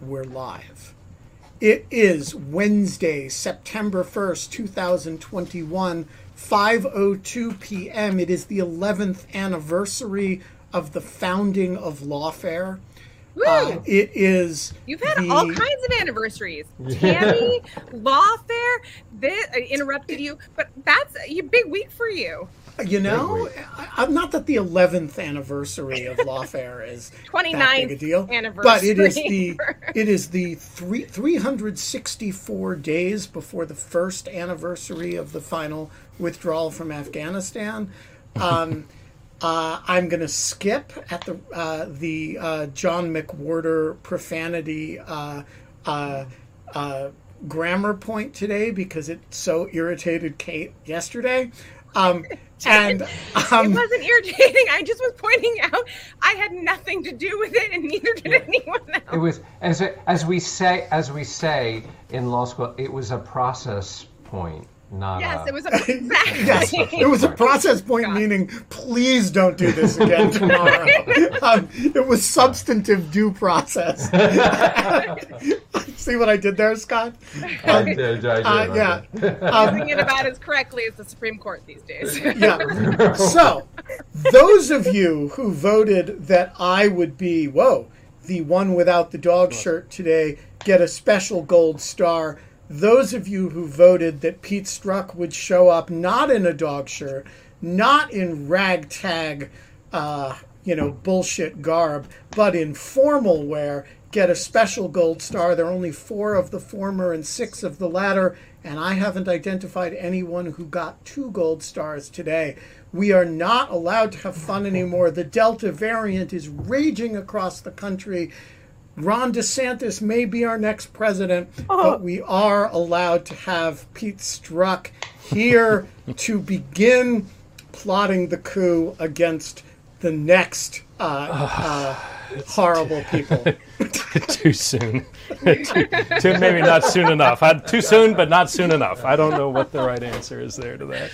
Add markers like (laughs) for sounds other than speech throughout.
we're live. It is Wednesday, September 1st, 2021, 5:02 p.m. It is the 11th anniversary of the founding of Lawfare. Woo! Uh, it is You've had the- all kinds of anniversaries. Tammy, (laughs) Lawfare, this, I interrupted you, but that's a big week for you. You know, I, I'm not that the 11th anniversary of (laughs) Lawfare is that 29th big a deal, anniversary. but it is the (laughs) it is the three 364 days before the first anniversary of the final withdrawal from Afghanistan. (laughs) Um, uh, I'm going to skip at the uh, the uh, John McWhorter profanity uh, uh, uh, grammar point today because it so irritated Kate yesterday. Um, and (laughs) um, it wasn't irritating. I just was pointing out I had nothing to do with it, and neither did anyone else. It was as as we say as we say in law school. It was a process point, not Yes, a, it was a (laughs) exactly. Yes, it was a process point meaning, please don't do this again tomorrow. (laughs) um, it was substantive due process. (laughs) See what I did there, Scott? I did, I did, Uh, yeah. did. Um, Using it about as correctly as the Supreme Court these days. yeah. So, those of you who voted that I would be, whoa, the one without the dog shirt today, get a special gold star. Those of you who voted that Pete Strzok would show up not in a dog shirt, not in ragtag, uh, you know, bullshit garb, but in formal wear, get a special gold star. There are only four of the former and six of the latter, and I haven't identified anyone who got two gold stars today. We are not allowed to have fun anymore. The Delta variant is raging across the country. Ron DeSantis may be our next president, but we are allowed to have Pete Strzok here (laughs) to begin plotting the coup against the next uh, (sighs) uh, horrible people. (laughs) too soon. (laughs) too, too- maybe not soon enough. I, too soon, but not soon enough. I don't know what the right answer is there to that.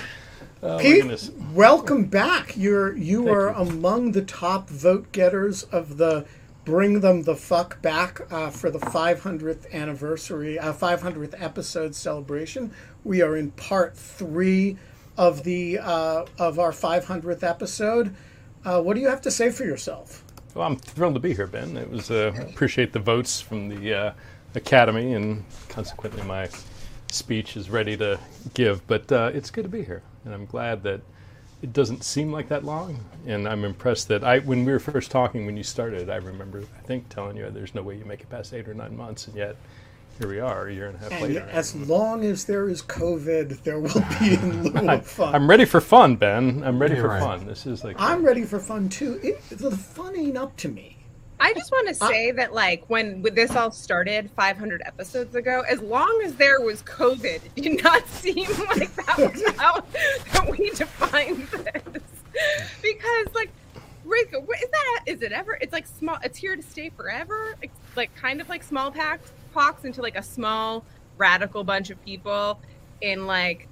Oh, Pete, welcome back. You're you are among the top vote getters of the Bring Them the Fuck Back uh, for the 500th anniversary, uh, 500th episode celebration. We are in part three of the uh, of our 500th episode. Uh, what do you have to say for yourself? Well, I'm thrilled to be here, Ben. It was uh, appreciate the votes from the uh, Academy, and consequently, my speech is ready to give. But uh, it's good to be here, and I'm glad that it doesn't seem like that long. And I'm impressed that I, when we were first talking, when you started, I remember, I think, telling you there's no way you make it past eight or nine months, and yet here we are, a year and a half And later. as long as there is COVID, there will be in (laughs) lieu of fun. I'm ready for fun, Ben. I'm ready You're for right. fun. This is like I'm ready for fun too. It, the fun ain't up to me. I just want to uh, say that, like, when this all started 500 episodes ago, as long as there was COVID, it did not (laughs) seem like that was (laughs) how that we defined this. Because, like, Rick, what- is that? Is it ever? It's like small. It's here to stay forever. It's like kind of like smallpox pox into like a small radical bunch of people in like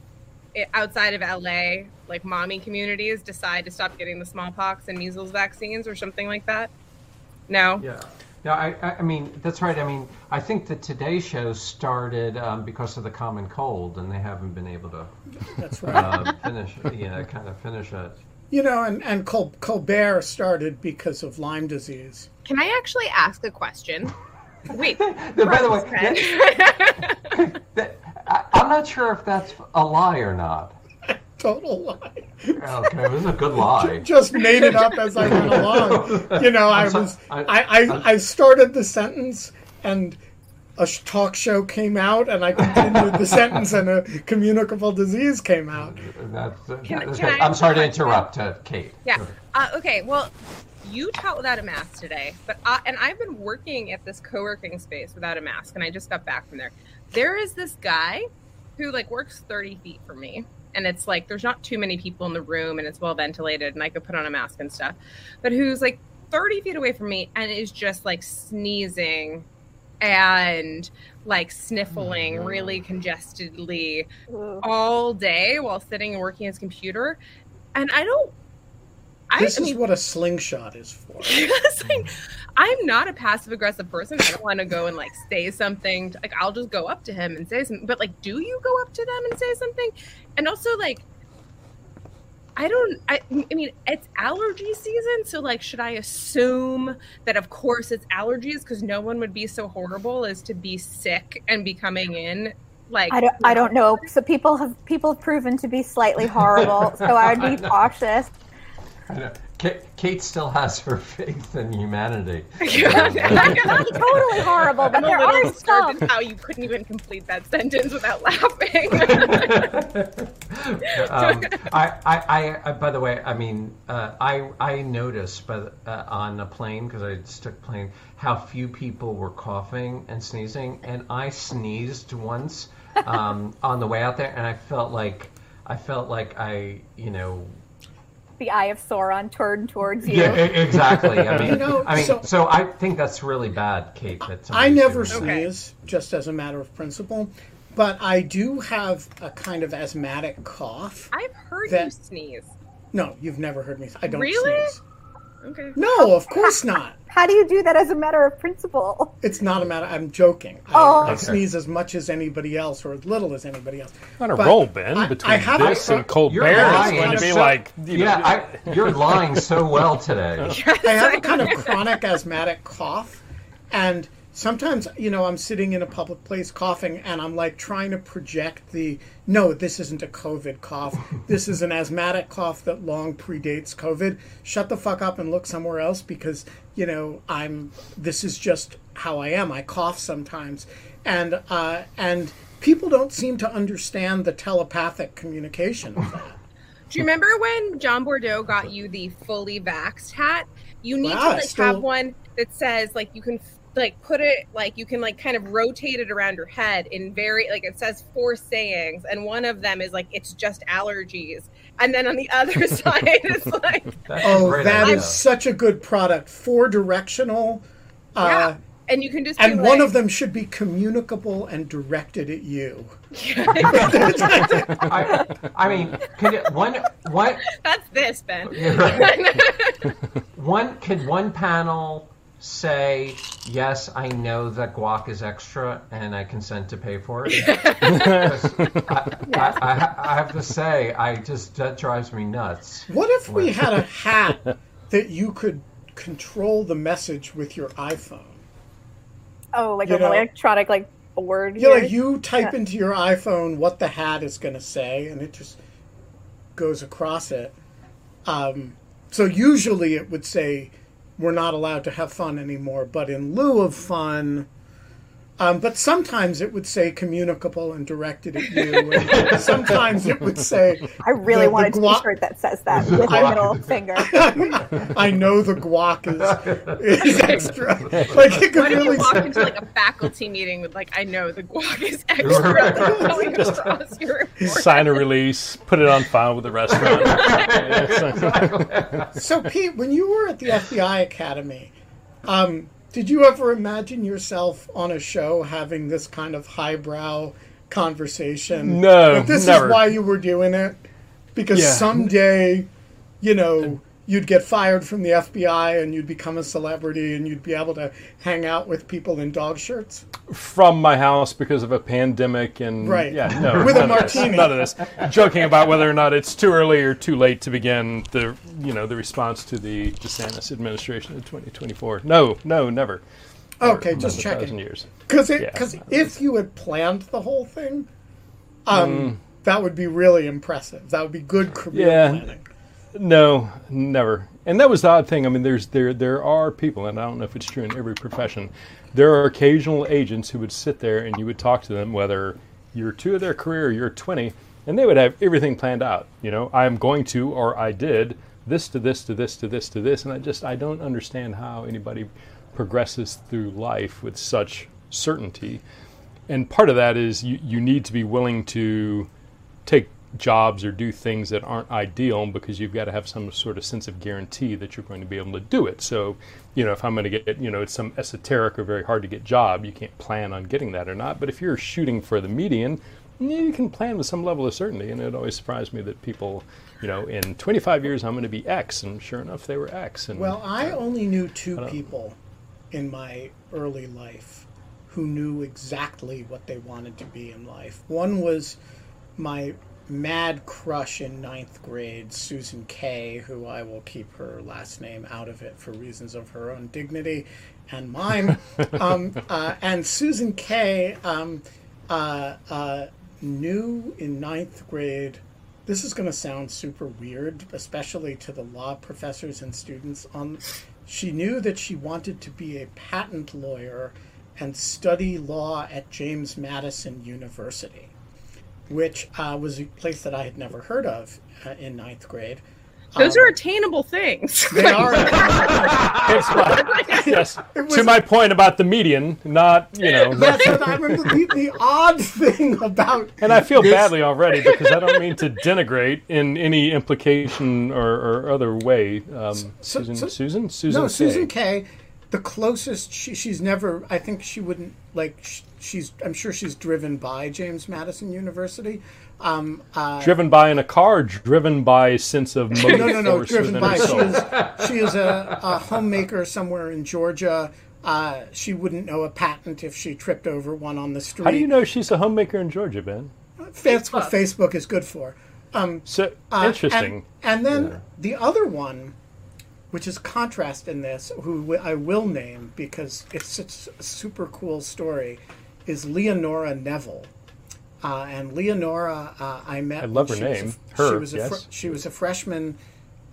outside of LA, like mommy communities decide to stop getting the smallpox and measles vaccines or something like that. No. Yeah. Yeah, I, I- I mean, that's right. I mean, I think the Today Show started um, because of the common cold, and they haven't been able to That's right. uh, (laughs) finish, you know, kind of finish it. You know, and, and Col- Colbert started because of Lyme disease. Can I actually ask a question? (laughs) Wait. By the way, Fred. that- (laughs) that- I, I'm not sure if that's a lie or not. Total lie. Okay, it was a good (laughs) lie. Just made it up as I went along. (laughs) You know, I I'm so- was I- I, I, I started the sentence and a talk show came out and I continued the sentence and a communicable disease came out. That's, that's can good. I I'm sorry to ask interrupt, uh, Kate. Yeah. Uh, okay. Well, you taught without a mask today, but I, and I've been working at this co-working space without a mask, and I just got back from there. There is this guy who like works 30 feet from me, and it's like there's not too many people in the room, and it's well ventilated, and I could put on a mask and stuff, but who's like 30 feet away from me and is just like sneezing and like sniffling Mm-hmm. really congestedly all day while sitting and working his computer. And I don't. I, This I is mean, what a slingshot is for. (laughs) like, I'm not a passive aggressive person. I don't want to go and like say something. To, like I'll just go up to him and say something. But like, do you go up to them and say something? And also like, I don't. I, I mean, it's allergy season, so like, should I assume that of course it's allergies because no one would be so horrible as to be sick and be coming in like I don't, I don't know. So people have people have proven to be slightly horrible. so I would be (laughs) cautious. I know. Kate, Kate still has her faith in humanity. (laughs) Not totally horrible, but I'm a there little are some. how you couldn't even complete that sentence without laughing. (laughs) (laughs) um, I, I, I, I, by the way, I mean, uh, I, I noticed, by the, uh, on the plane because I just took plane, how few people were coughing and sneezing, and I sneezed once um, on the way out there, and I felt like, I felt like I, you know, The eye of Sauron turned towards you. yeah, exactly. I (laughs) mean, You know, I mean, so- so, I think that's really bad, Kate. That I never doing that. sneeze, just as a matter of principle, but I do have a kind of asthmatic cough. I've heard That- you sneeze. No, you've never heard me. I don't Really? sneeze. Okay. No, of course not. How do you do that as a matter of principle? It's not a matter. I'm joking. I, Oh. I Okay. sneeze as much as anybody else, or as little as anybody else. On a But roll, Ben, I- between I have this cro- and Cold You're Bear, it's lying. going to be So- like, you know, Yeah, I, you're lying so well today. (laughs) I have a kind of chronic asthmatic cough, and sometimes you know I'm sitting in a public place coughing, and I'm like trying to project the no, this isn't a COVID cough. (laughs) This is an asthmatic cough that long predates COVID. Shut the fuck up and look somewhere else because you know I'm. This is just how I am. I cough sometimes, and uh, and people don't seem to understand the telepathic communication of that. Do you remember when John Bordeaux got you the fully vaxxed hat? You need Wow, to like still- have one that says like you can like put it like you can like kind of rotate it around your head in very like it says four sayings and one of them is like it's just allergies and then on the other (laughs) side it's like (laughs) Oh, great that idea. is such a good product. Four directional. Uh, yeah and you can just and be one of them should be communicable and directed at you. (laughs) I, I mean, could it, one, one, that's this Ben You're right. one, could one panel say, yes, I know that guac is extra and I consent to pay for it? (laughs) 'Cause I, I, I, I have to say, I just, that drives me nuts. What if we had a (laughs) hat that you could control the message with your iPhone? Oh, like You an know- electronic like board. Yeah, here? like you type into your iPhone what the hat is going to say, and it just goes across it. Um, so usually it would say, "We're not allowed to have fun anymore," but in lieu of fun. Um, but sometimes it would say communicable and directed at you. And (laughs) sometimes it would say, I really the- want a the guac- T-shirt that says that with my (laughs) middle finger. (laughs) I know the guac is, is extra. Like it could what if really you walk say, into like a faculty meeting with like I know the guac is extra Right. going your sign a release, put it on file with the restaurant. Yeah, so- So, Pete, when you were at the FBI Academy, um, did you ever imagine yourself on a show having this kind of highbrow conversation? No, That this never. is why you were doing it? Because Yeah. someday, you know, you'd get fired from the FBI and you'd become a celebrity and you'd be able to hang out with people in dog shirts? From my house because of a pandemic and Right. yeah, no, (laughs) With a none of this, martini. none of this. Joking about whether or not it's too early or too late to begin the you know the response to the DeSantis administration in 2024. No, no, never. Okay, Never just checking. years. Because Yeah. because if you had planned the whole thing, um, Mm. that would be really impressive. That would be good career Yeah. planning. No, never. And that was the odd thing. I mean, there's there there are people, and I don't know if it's true in every profession. There are occasional agents who would sit there and you would talk to them, whether you're two of their career or you're 20, and they would have everything planned out. You know, I'm going to or I did this to this to this to this to this, and I just I don't understand how anybody progresses through life with such certainty. And part of that is you, you need to be willing to take jobs or do things that aren't ideal because you've got to have some sort of sense of guarantee that you're going to be able to do it. So, you know, if I'm going to get, you know, it's some esoteric or very hard to get job, you can't plan on getting that or not. But if you're shooting for the median, you can plan with some level of certainty. And it always surprised me that people, you know, in 25 years I'm going to be X, and sure enough, they were X. And Well, I only knew two people in my early life who knew exactly what they wanted to be in life. One was my mad crush in ninth grade, Susan Kay, who I will keep her last name out of it for reasons of her own dignity and mine. (laughs) um, uh, and Susan Kay um, uh, uh, knew in ninth grade. This is going to sound super weird, especially to the law professors and students. On, she knew that she wanted to be a patent lawyer and study law at James Madison University which uh, was a place that I had never heard of uh, in ninth grade. Those are attainable things. They (laughs) are. (laughs) yes, It was- to my point about the median, not, you know, yes, and I remember the, the odd thing about. And I feel this- badly already because I don't mean to denigrate in any implication or, or other way. Um, so- Susan, so- Susan, Susan, No, Susan Kay. Kay. The closest she, she's never. I think she wouldn't like. sh- She's. I'm sure she's driven by James Madison University. Um, uh, driven by in a car, driven by a sense of (laughs) motive no, no, no. Driven by. She is, she is a, a homemaker somewhere in Georgia. Uh, she wouldn't know a patent if she tripped over one on the street. How do you know she's a homemaker in Georgia, Ben? That's what Facebook is good for. Um, So uh, interesting. And, and then the other one, which is contrast in this, who I will name because it's such a super cool story, is Leonora Neville. Uh, and Leonora, uh, I met. I love her she was name. a- Her, she was a fr- yes. she was a freshman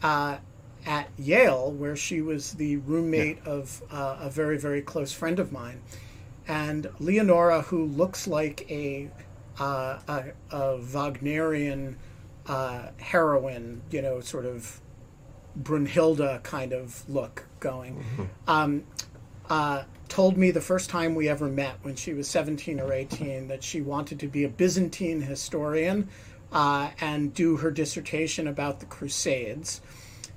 uh, at Yale, where she was the roommate of uh, a very very close friend of mine, and Leonora, who looks like a uh, a, a Wagnerian uh, heroine, you know, sort of Brunhilde kind of look going. Um, uh, told me the first time we ever met when she was 17 or 18 that she wanted to be a Byzantine historian uh, and do her dissertation about the Crusades.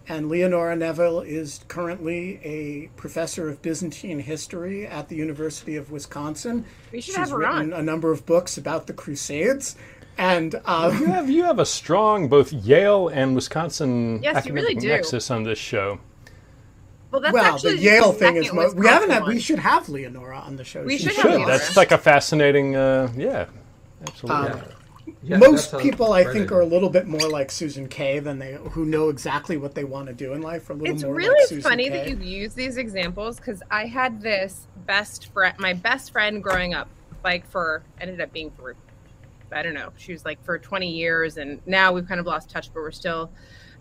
And Leonora Neville is currently a professor of Byzantine history at the University of Wisconsin. We should She's have her written on. a number of books about the Crusades. And um, You have you have a strong both Yale and Wisconsin Yes, you really do. nexus on this show. Well, that's well, actually the Yale the thing is second mo- we haven't had, we should have Leonora on the show. We She should have Should that's like a fascinating uh, yeah, absolutely. Um, Yeah, most people I think idea. are a little bit more like Susan Kay than they who know exactly what they want to do in life. Are a little more It's more really like Susan funny Kay. that you use these examples because I had this best friend, my best friend growing up, like for ended up being for, I don't know, she was like for 20 years, and now we've kind of lost touch, but we're still.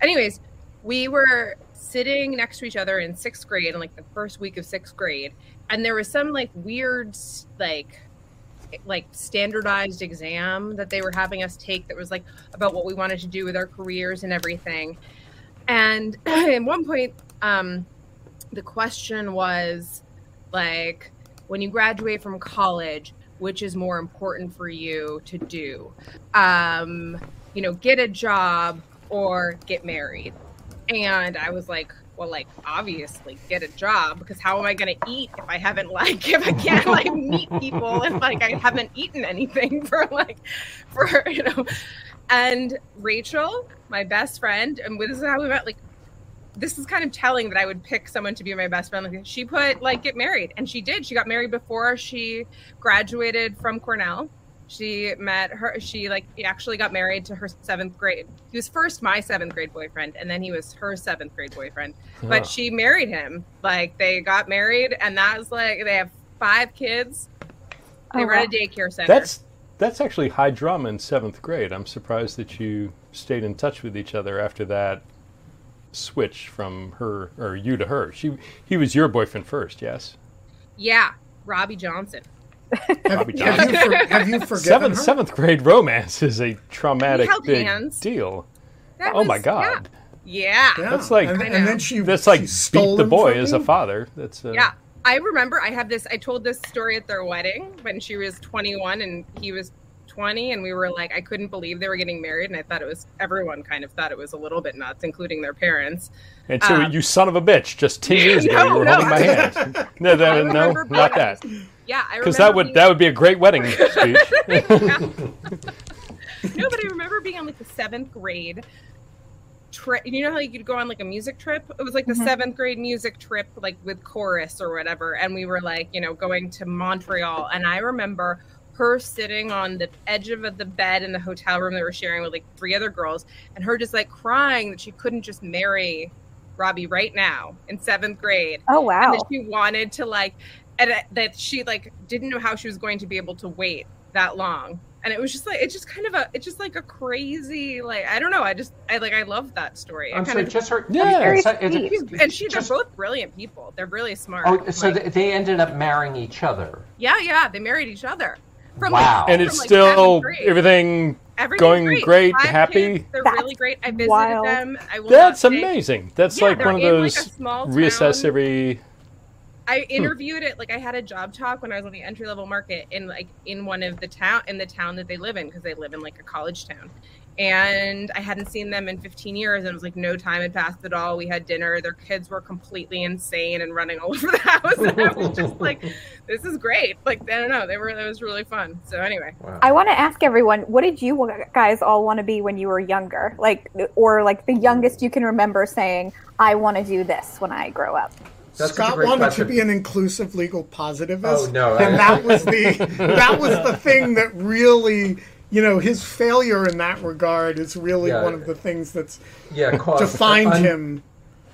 Anyways, we were sitting next to each other in sixth grade, in like the first week of sixth grade, and there was some like weird like like standardized exam that they were having us take that was like about what we wanted to do with our careers and everything. And (clears throat) at one point, um, the question was like, when you graduate from college, which is more important for you to do? Um, you know, get a job or get married. And I was like, well, like obviously get a job because how am I going to eat if I haven't (laughs) like if I can't like meet (laughs) people and like I haven't eaten anything (laughs) for like for you know. And Rachel, my best friend, and this is how we met. Like, this is kind of telling that I would pick someone to be my best friend. Like, she put like get married, and she did. She got married before she graduated from Cornell. She met her. She like actually got married to her seventh grade. He was first my seventh grade boyfriend, and then he was her seventh grade boyfriend. But she married him. Like they got married, and that was like they have five kids. They Oh, run wow. a daycare center. That's that's actually high drama in seventh grade. I'm surprised that you stayed in touch with each other after that switch from her or you to her. She he was your boyfriend first, yes. yeah, Robbie Johnson. Have, have you, for, have you forgiven Seventh her? seventh grade romance is a traumatic held big hands. deal. That Oh my god. Yeah. Yeah. That's like- and, and then she That's like she beat stole the boy as a father. That's uh, Yeah. I remember I had this I told this story at their wedding when she was 21 and he was 20 and we were like I couldn't believe they were getting married and I thought it was everyone kind of thought it was a little bit nuts including their parents. And so Um, you son of a bitch! Just ten (laughs) years ago, No, you were no, holding my hand. (laughs) No, I no, no, not that. Yeah, I Because that would being- that would be a great wedding (laughs) speech. No, but I remember being on like the 7th grade trip. You know how you could go on like a music trip? It was like the Mhm. 7th grade music trip like with chorus or whatever and we were like, you know, going to Montreal and I remember her sitting on the edge of the bed in the hotel room they were sharing with like three other girls and her just like crying that she couldn't just marry Robbie right now in 7th grade Oh wow! and that she wanted to like and that she like didn't know how she was going to be able to wait that long and it was just like it's just kind of a it's just like a crazy like i don't know i just i like i love that story I I'm kind sorry, of just her. Yeah. Very it's- it's- sweet. She's- and she they're just- both brilliant people they're really smart Oh, so Like, they, they ended up marrying each other. yeah yeah they married each other from Wow. like, and it's from, like, still everything. Everything's going great, Five happy? kids, they're That's really great i visited wild. them I will That's amazing. That's Yeah, like they're one of in, like, those small reassess town. every. I hmm. interviewed it like I had a job talk when I was on the entry level market in like in one of the town in the town that they live in because they live in like a college town. And I hadn't seen them in 15 years, and it was like no time had passed at all. We had dinner. Their kids were completely insane and running all (laughs) over the house. And I was just like, "This is great!" Like I don't know, they were. It was really fun. So anyway, Wow. I want to ask everyone, what did you guys all want to be when you were younger? Like, or like the youngest you can remember saying, "I want to do this when I grow up." That's Scott wanted question. to be an inclusive legal positivist. Oh, no, and that (laughs) was the that was the thing that really, you know, his failure in that regard is really Yeah. one of the things that's yeah, caused defined un- him.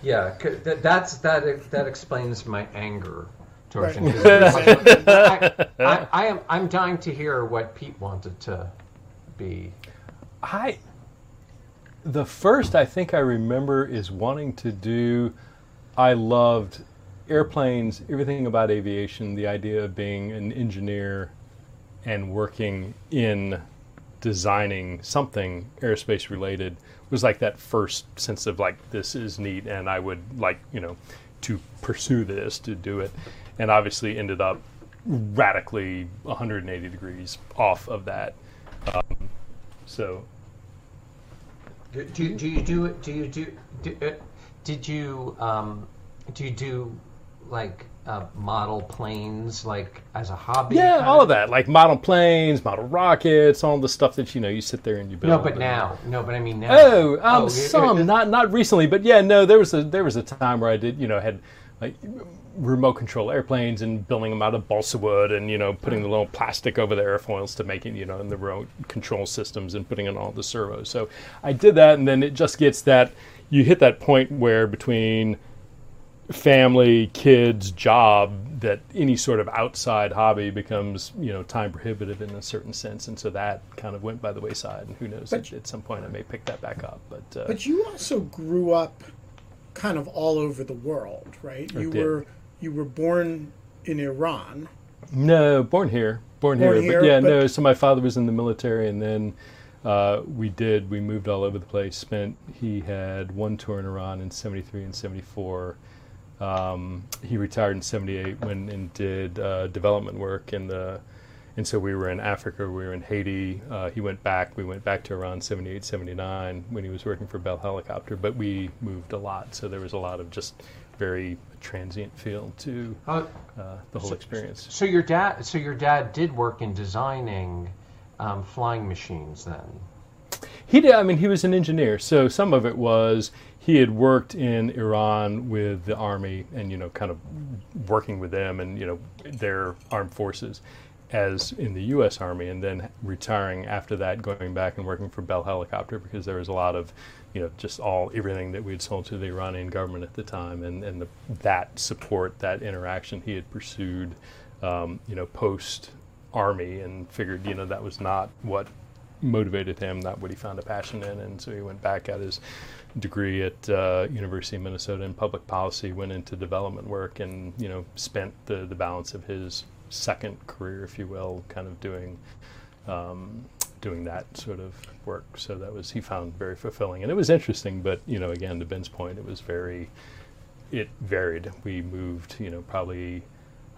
Yeah, that, that's that. That explains my anger towards Right. him. (laughs) I, I, I am. I'm dying to hear what Pete wanted to be. I. The first I think I remember is wanting to do. I loved airplanes, everything about aviation, the idea of being an engineer and working in designing something aerospace related was like that first sense of like this is neat and I would like, you know, to pursue this, to do it. And obviously ended up radically 180 degrees off of that. Um, so Do, do, do you do it do you do, do uh, did you um, do you do like uh, model planes like as a hobby? yeah, kind all of that, like model planes, model rockets, all the stuff that you know you sit there and you build. No, but now, no, but I mean now. Oh, um, you- some, you- not not recently, but yeah, no, there was a there was a time where I did, you know, had like remote control airplanes and building them out of balsa wood and you know putting the little plastic over the airfoils to make it, you know, in the remote control systems and putting in all the servos. So I did that, and then it just gets that you hit that point where between family, kids, job, that any sort of outside hobby becomes, you know, time prohibitive in a certain sense, and so that kind of went by the wayside. And who knows? At, at some point, I may pick that back up. But, uh, But you also grew up kind of all over the world, right? You did. were you were born in Iran. no, born here, born, Born here. here, But yeah, but- no. So my father was in the military, and then uh, we did. We moved all over the place. Spent. He had one tour in Iran in '73 and '74. Um, he retired in '78 when and did uh, development work in the. And so we were in Africa, we were in Haiti. Uh, he went back. We went back to Iran 78, 79 when he was working for Bell Helicopter. But we moved a lot, so there was a lot of just very transient feel to Oh, uh, the whole experience. so your dad, so your dad did work in designing um, flying machines then. He did. I mean, he was an engineer, so some of it was he had worked in Iran with the army, and you know, kind of working with them, and you know, their armed forces, as in the U.S. Army, and then retiring after that, going back and working for Bell Helicopter because there was a lot of, you know, just all everything that we had sold to the Iranian government at the time, and and the, that support, that interaction, he had pursued, um, you know, post army, and figured, you know, that was not what motivated him, not what he found a passion in, and so he went back at his degree at uh, University of Minnesota in public policy, went into development work, and you know spent the the balance of his second career, if you will, kind of doing um, doing that sort of work. So that was he found very fulfilling, and it was interesting. But you know, again, to Ben's point, it was very it varied. We moved, you know, probably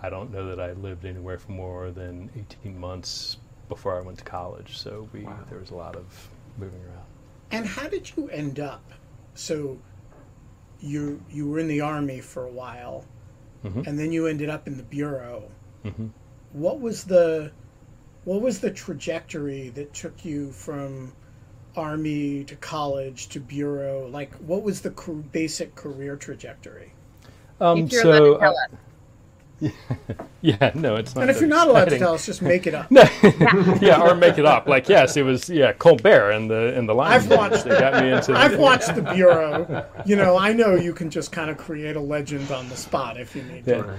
I don't know that I lived anywhere for more than 18 months before I went to college. So we Wow. there was a lot of moving around. And how did you end up? So you you were in the army for a while, Mhm. and then you ended up in the bureau. Mhm. What was the what was the trajectory that took you from army to college to bureau? Like, what was the basic career trajectory? Um, if you're allowed to so tell uh, us. (laughs) yeah, no, it's not. And if you're not allowed to tell us, just make it up. (laughs) No, yeah, or make it up. Like yes, it was yeah, Colbert and the and the Lion. I've watched- They got me into. I've (laughs) watched the bureau. You know, I know you can just kind of create a legend on the spot if you need to.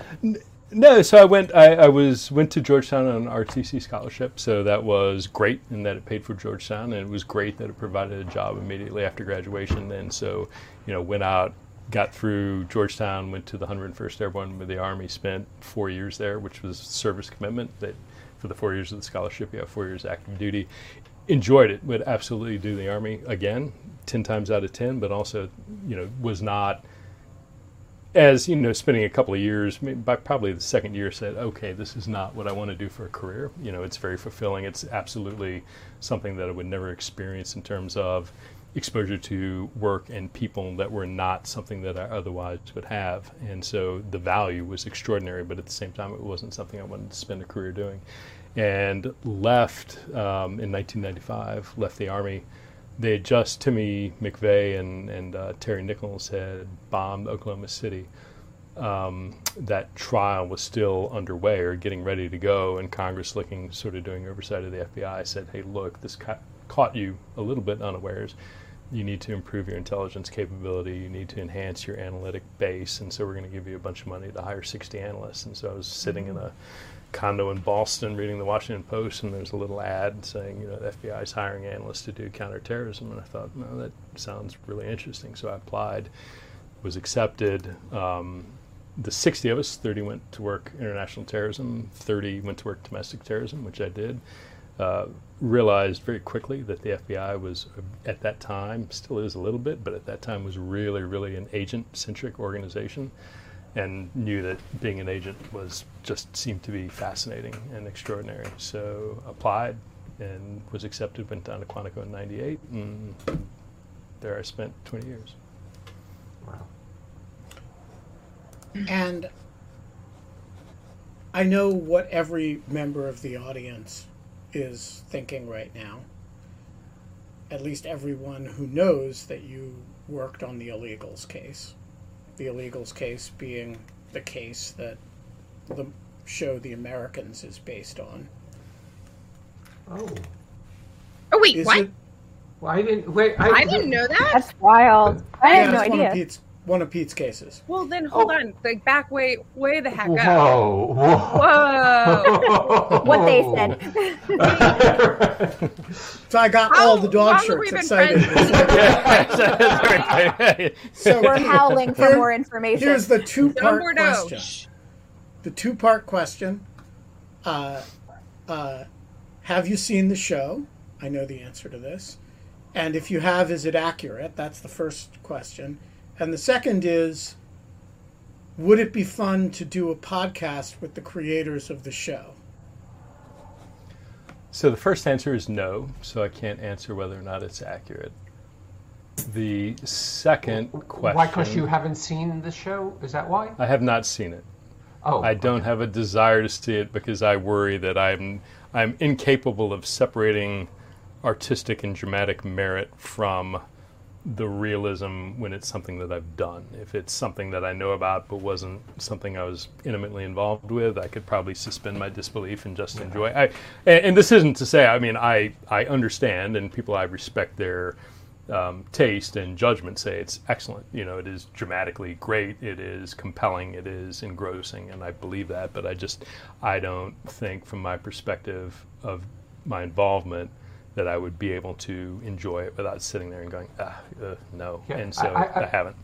No, so I went. I, I was went to Georgetown on an RTC scholarship, so that was great in that it paid for Georgetown, and it was great that it provided a job immediately after graduation. And so, you know, went out, got through Georgetown, went to the 101st Airborne with the Army, spent four years there, which was service commitment. That for the four years of the scholarship, you have four years active duty. Enjoyed it. Would absolutely do the Army again, ten times out of ten. But also, you know, was not as you know, spending a couple of years, by probably the second year, said, okay, this is not what I want to do for a career. You know, it's very fulfilling. It's absolutely something that I would never experience in terms of exposure to work and people that were not something that I otherwise would have. And so the value was extraordinary, but at the same time, it wasn't something I wanted to spend a career doing. And left um, in 1995, left the Army they had just Timmy McVeigh and and uh, Terry Nichols had bombed Oklahoma City. Um, that trial was still underway or getting ready to go, and Congress, looking sort of doing oversight of the FBI, said, "Hey, look, this ca- caught you a little bit unawares. You need to improve your intelligence capability. You need to enhance your analytic base, and so we're going to give you a bunch of money to hire 60 analysts." And so I was sitting in a condo in Boston reading the Washington Post, and there's a little ad saying, you know, the FBI is hiring analysts to do counterterrorism. And I thought, no, that sounds really interesting. So I applied, was accepted. Um, the 60 of us, 30 went to work international terrorism, 30 went to work domestic terrorism, which I did. Uh, realized very quickly that the FBI was, uh, at that time, still is a little bit, but at that time was really, really an agent centric organization and knew that being an agent was just seemed to be fascinating and extraordinary. So applied and was accepted. Went down to Quantico in '98, and there I spent 20 years. Wow. And I know what every member of the audience is thinking right now. At least everyone who knows that you worked on the illegals case. The illegals case being the case that the show The Americans is based on. Oh. Oh wait, Is what? it? Well, I didn't wait. I, I didn't know that. That's wild. I Yeah, had no it's one of idea. Pete's one of Pete's cases. Well, then hold Oh. on. Like back way, way the heck up. Whoa! Whoa! Whoa. What they Oh. said. (laughs) So I got How all the dog shirts excited. friends? (laughs) (laughs) So We're howling for Here- more information. Here's the two-part Dumbledore. question. The two-part question. Uh, uh, have you seen the show? I know the answer to this. And if you have, is it accurate? That's the first question. And the second is, would it be fun to do a podcast with the creators of the show? So the first answer is no, so I can't answer whether or not it's accurate. The second question. Why? Because you haven't seen the show? Is that why? I have not seen it. Oh, I don't have a desire to see it because I worry that I'm I'm incapable of separating artistic and dramatic merit from the realism when it's something that I've done. If it's something that I know about but wasn't something I was intimately involved with, I could probably suspend my disbelief and just enjoy. I, and, and this isn't to say I mean I I understand and people I respect their um, taste and judgment say it's excellent. You know, it is dramatically great. It is compelling. It is engrossing, and I believe that. But I just, I don't think, from my perspective of my involvement, that I would be able to enjoy it without sitting there and going, ah, uh, no. Yeah, and so I- I, I- haven't.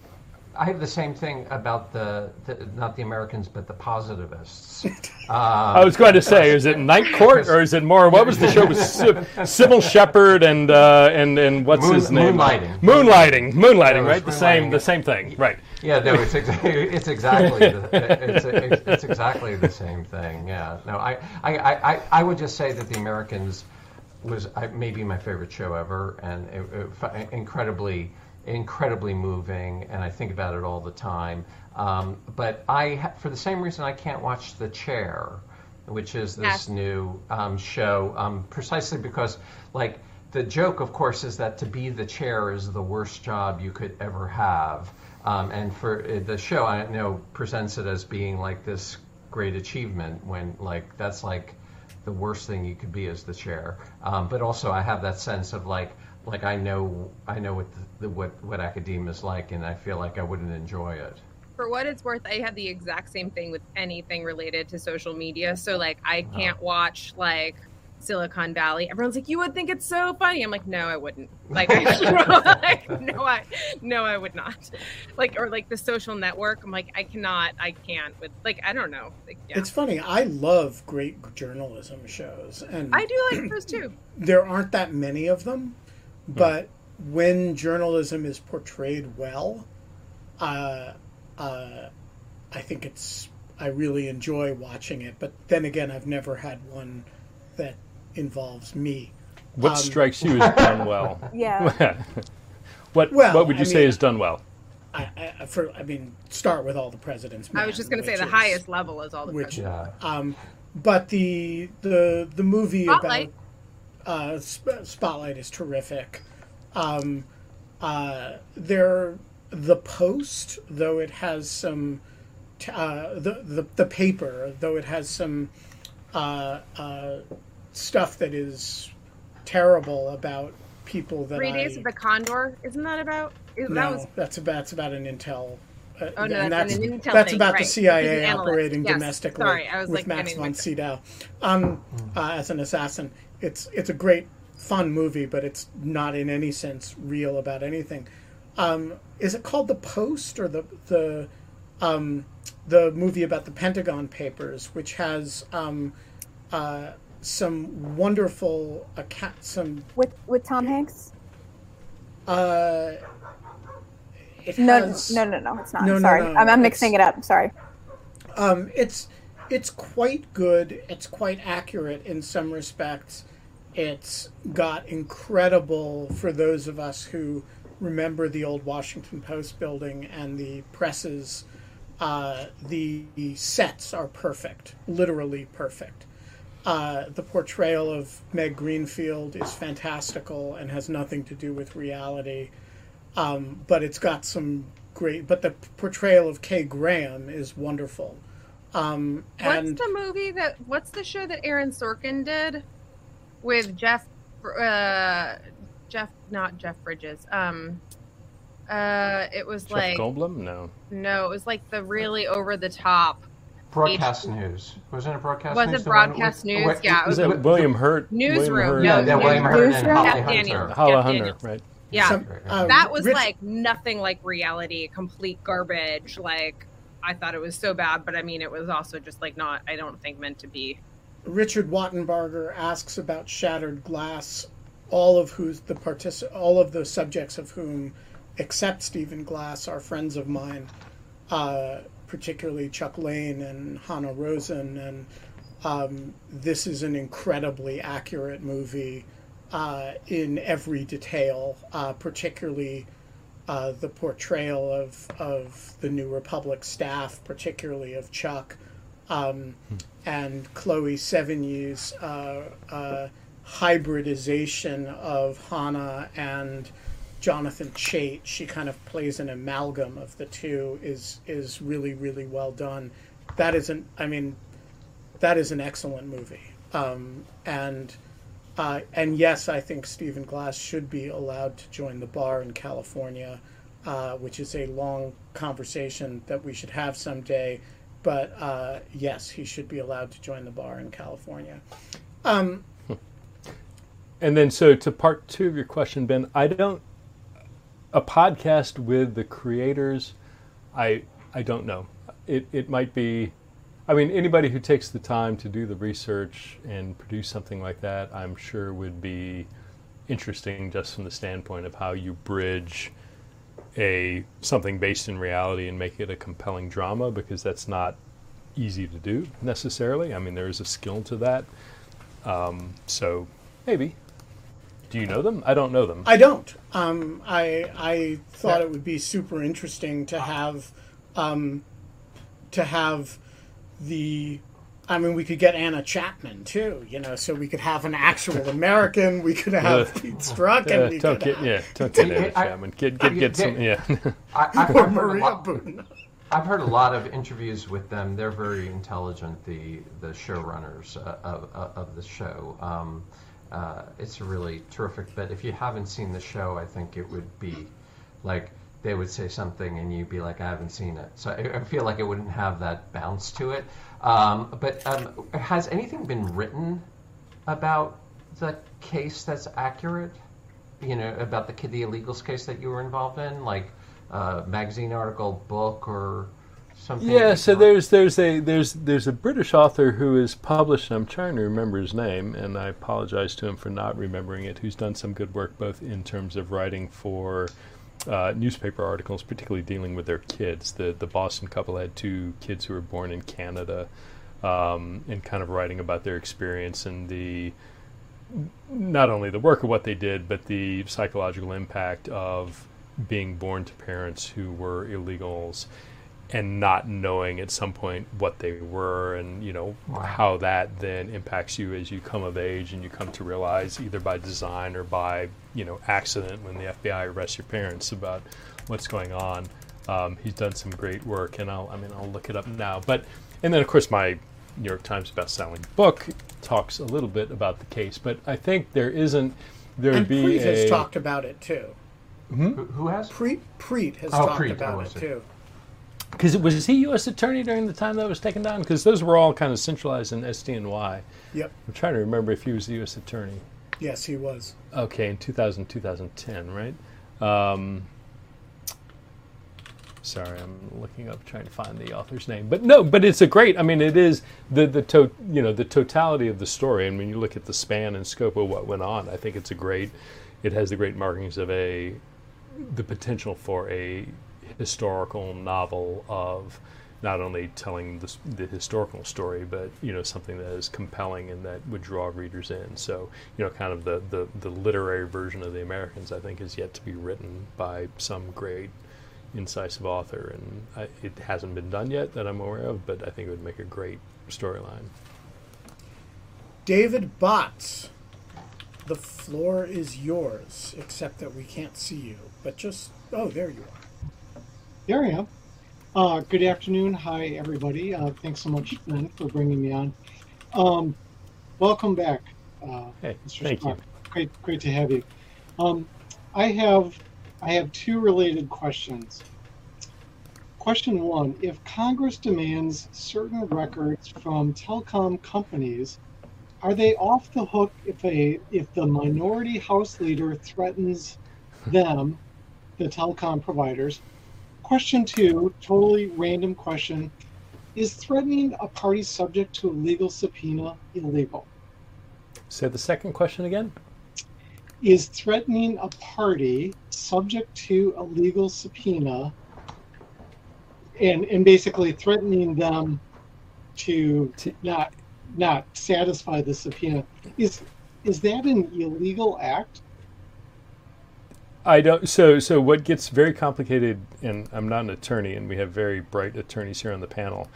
I have the same thing about the, the not the Americans, but the positivists. (laughs) Um, I was going to say, is it Night (laughs) Court or is it more? What was the show? It was Sy- Cybill Shepherd and uh, and and what's Moon- his name? Moonlighting. Moonlighting. Moonlighting. Yeah, it right. The was same. The same thing. Right. Yeah, no, it's exactly (laughs) it's exactly the, it's, it's, it's exactly the same thing. Yeah, no, I I, I, I- I would just say that the Americans was I, maybe my favorite show ever, and it, it, incredibly incredibly moving, and I think about it all the time. Um, but I, for the same reason, I can't watch The Chair, which is this Yes. new um, show, um, precisely because like. The joke, of course, is that to be the chair is the worst job you could ever have. Um, and for uh, the show, I know presents it as being like this great achievement when like that's like the worst thing you could be as the chair. Um, but also, I have that sense of like like I know I know what the, what what academia is like, and I feel like I wouldn't enjoy it. For what it's worth, I had the exact same thing with anything related to social media. So like I can't watch like Silicon Valley. Everyone's like, you would think it's so funny. I'm like, no, I wouldn't. Like, (laughs) (laughs) like, no, I, no, I would not. Like, or like the Social Network. I'm like, I cannot, I can't. With like, I don't know. Like, yeah. It's funny. I love great journalism shows, and I do like (clears throat) those too. there aren't that many of them. But when journalism is portrayed well, uh, uh, I think it's. I really enjoy watching it. But then again, I've never had one that involves me. What Um, strikes you as done well? (laughs) Yeah. (laughs) what Well, What would you I say mean- is done well? I, I, for, I mean, start with all the president's. I was just going to say the is- highest level is all the which- pressure. Yeah. Um, but the the the movie Spotlight. about uh, Sp- Spotlight is terrific. Um, uh, there, the Post, though it has some, t- uh, the, the the paper, though it has some uh, uh, stuff that is terrible about people that Three I, Days of the Condor. Isn't that about? Is, no, that was that's about that's about an intel. Uh, Oh, no, and that's an intel that's thing, about right. the CIA operating yes. domestically Sorry, I was, with like, Max von Sydow um, uh, as an assassin. It's it's a great fun movie, but it's not in any sense real about anything. Um, is it called The Post or the the um, the movie about the Pentagon Papers, which has um, uh, some wonderful account, some With with Tom Hanks? uh, it No, has, no, no, no, it's not. No, no, sorry, no, I'm, I'm mixing it up. Sorry. Um, it's it's quite good. It's quite accurate in some respects. It's got incredible for those of us who remember the old Washington Post building and the presses. Uh, the, the sets are perfect, literally perfect. Uh, the portrayal of Meg Greenfield is fantastical and has nothing to do with reality. Um, but it's got some great. But the portrayal of Kay Graham is wonderful. Um, What's the movie that? What's the show that Aaron Sorkin did with Jeff? Uh, Jeff, not Jeff Bridges. Um, uh, it was Jeff like Goldblum? No. no, it was like the really over the top. Broadcast news. Wasn't it broadcast Was it news? the one broadcast news? with- Yeah, it Was was that William Hurt? Newsroom, William Hurt? Yeah, No, that William Newsroom. Hurt and Newsroom. Holly Jeff Hunter. Daniels. Hala Jeff Hunter, right? Yeah, some, uh, that was Rich- like nothing like reality, complete garbage. Like I thought it was so bad, but I mean, it was also just like not. I don't think meant to be. Richard Wattenbarger asks about shattered glass, all of who's the partic- all of the subjects of whom, except Stephen Glass, are friends of mine, uh, particularly Chuck Lane and Hanna Rosin, and um, this is an incredibly accurate movie uh, in every detail, uh, particularly. Uh, the portrayal of, of the New Republic staff, particularly of Chuck, um, and Chloe Sevigny's uh, uh, hybridization of Hannah and Jonathan Chait. She kind of plays an amalgam of the two. is is really really well done. That is an I mean, that is an excellent movie. Um, and uh, and yes, I think Stephen Glass should be allowed to join the bar in California, uh, which is a long conversation that we should have someday. But uh, yes, he should be allowed to join the bar in California. Um, And then, so to part two of your question, Ben, I don't. A podcast with the creators I I don't know. It it might be. I mean, anybody who takes the time to do the research and produce something like that, I'm sure would be interesting just from the standpoint of how you bridge a something based in reality and make it a compelling drama because that's not easy to do necessarily. I mean, there is a skill to that. Um, so maybe. Do you know them? I don't know them. I don't. Um, I I thought it would be super interesting to have um, to have the. I mean, we could get Anna Chapman too, you know, so we could have an actual (laughs) American. We could have Uh, Pete Strzok, Uh, and we don't could get have yeah, don't get Anna I- Chapman. Get get get some yeah. (laughs) I, I, I've, or heard a Maria lot, Boone. I've heard a lot of interviews with them. They're very intelligent, the the showrunners uh, of, of, of the show. Um, uh, it's a really terrific But If you haven't seen the show, I think it would be like they would say something and you'd be like, I haven't seen it. So I, I feel like it wouldn't have that bounce to it. Um, but um, has anything been written about the case that's accurate? You know, about the the illegals case that you were involved in, like uh, magazine article, book, or something. Yeah, so there's there's a there's there's a British author who is published. I'm trying to remember his name, and I apologize to him for not remembering it. Who's done some good work both in terms of writing for uh, newspaper articles, particularly dealing with their kids. The the Boston couple had two kids who were born in Canada, um, and kind of writing about their experience and the not only the work of what they did, but the psychological impact of being born to parents who were illegals and not knowing at some point what they were and you know how that then impacts you as you come of age and you come to realize either by design or by you know accident when the FBI arrests your parents about what's going on um, he's done some great work and I'll I mean I'll look it up now but and then of course my New York Times best-selling book talks a little bit about the case but I think there isn't there would And be Preet a has talked about it too. who, who has? Preet, Preet has Oh, talked Preet, about oh, I it too. Because was he U.S. attorney during the time that was taken down? Because those were all kind of centralized in SDNY. Yep. I'm trying to remember if he was the U.S. attorney. Yes, he was. Okay, in 2000, 2010, right? Um, sorry, I'm looking up trying to find the author's name. But no, but it's a great. I mean, it is the the to, you know the totality of the story. And when you look at the span and scope of what went on, I think it's a great. It has the great markings of a the potential for a historical novel of not only telling the, the historical story, but you know something that is compelling and that would draw readers in. So you know, kind of the, the, the literary version of the Americans, I think, is yet to be written by some great incisive author, and I, it hasn't been done yet that I'm aware of. But I think it would make a great storyline. David Botts, the floor is yours, except that we can't see you. But just, oh, there you are. There I am. Uh, good afternoon. Hi, everybody. Uh, thanks so much, Ben, for bringing me on. Um, welcome back, uh, Hey, Mr. thank you. Great, great to have you. Um, I have, I have two related questions. Question one: If Congress demands certain records from telecom companies, are they off the hook if a if the minority House leader threatens them, the telecom providers? Question two, totally random question. Is threatening a party subject to a legal subpoena illegal? Say the second question again. Is threatening a party subject to a legal subpoena and, and basically threatening them to not not satisfy the subpoena is is that an illegal act? I don't. So, so what gets very complicated, and I'm not an attorney, and we have very bright attorneys here on the panel.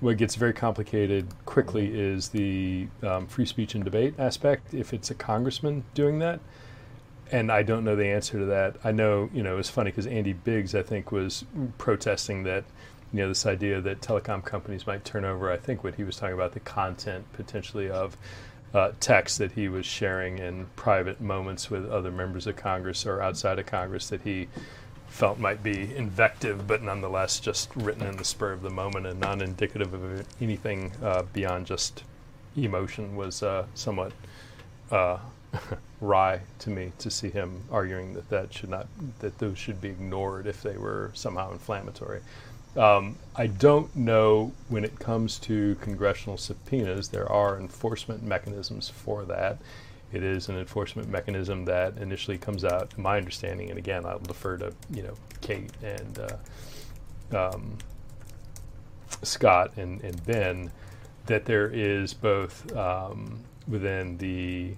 What gets very complicated quickly is the um, free speech and debate aspect. If it's a congressman doing that, and I don't know the answer to that. I know, you know, it's funny because Andy Biggs, I think, was protesting that, you know, this idea that telecom companies might turn over. I think what he was talking about the content potentially of uh, text that he was sharing in private moments with other members of Congress or outside of Congress that he felt might be invective, but nonetheless just written in the spur of the moment and non indicative of anything uh, beyond just emotion was uh, somewhat uh, (laughs) wry to me to see him arguing that that should not that those should be ignored if they were somehow inflammatory. Um, I don't know when it comes to congressional subpoenas, there are enforcement mechanisms for that. It is an enforcement mechanism that initially comes out, my understanding, and again, I'll defer to you know Kate and uh, um, Scott and, and Ben, that there is both um, within the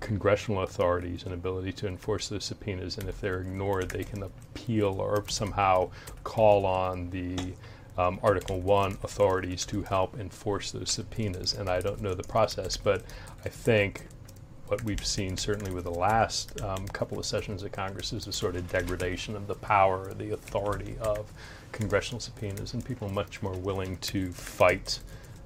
congressional authorities an ability to enforce those subpoenas, and if they're ignored, they can appeal or somehow call on the um, Article 1 authorities to help enforce those subpoenas. And I don't know the process, but I think what we've seen certainly with the last um, couple of sessions of Congress is a sort of degradation of the power, the authority of congressional subpoenas, and people much more willing to fight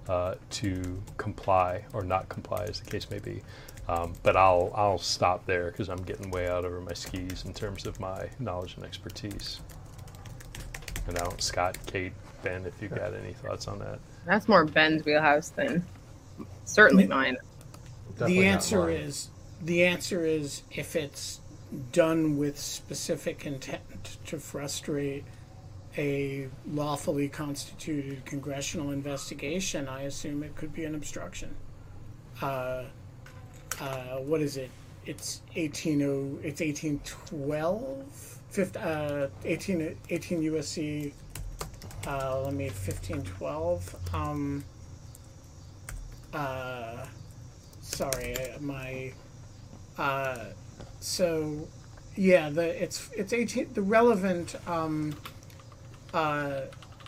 uh, to comply or not comply, as the case may be. Um, but I'll I'll stop there because I'm getting way out over my skis in terms of my knowledge and expertise. And now, Scott, Kate, Ben, if you've got any thoughts on that. That's more Ben's wheelhouse than certainly mine. Definitely the answer mine. is the answer is if it's done with specific intent to frustrate a lawfully constituted congressional investigation, I assume it could be an obstruction. Uh, uh, what is it? It's eighteen oh. It's eighteen twelve. Fifth. Uh, 18, 18 USC. Uh, let me fifteen twelve. Um. Uh sorry my uh so yeah the it's it's 18 the relevant um uh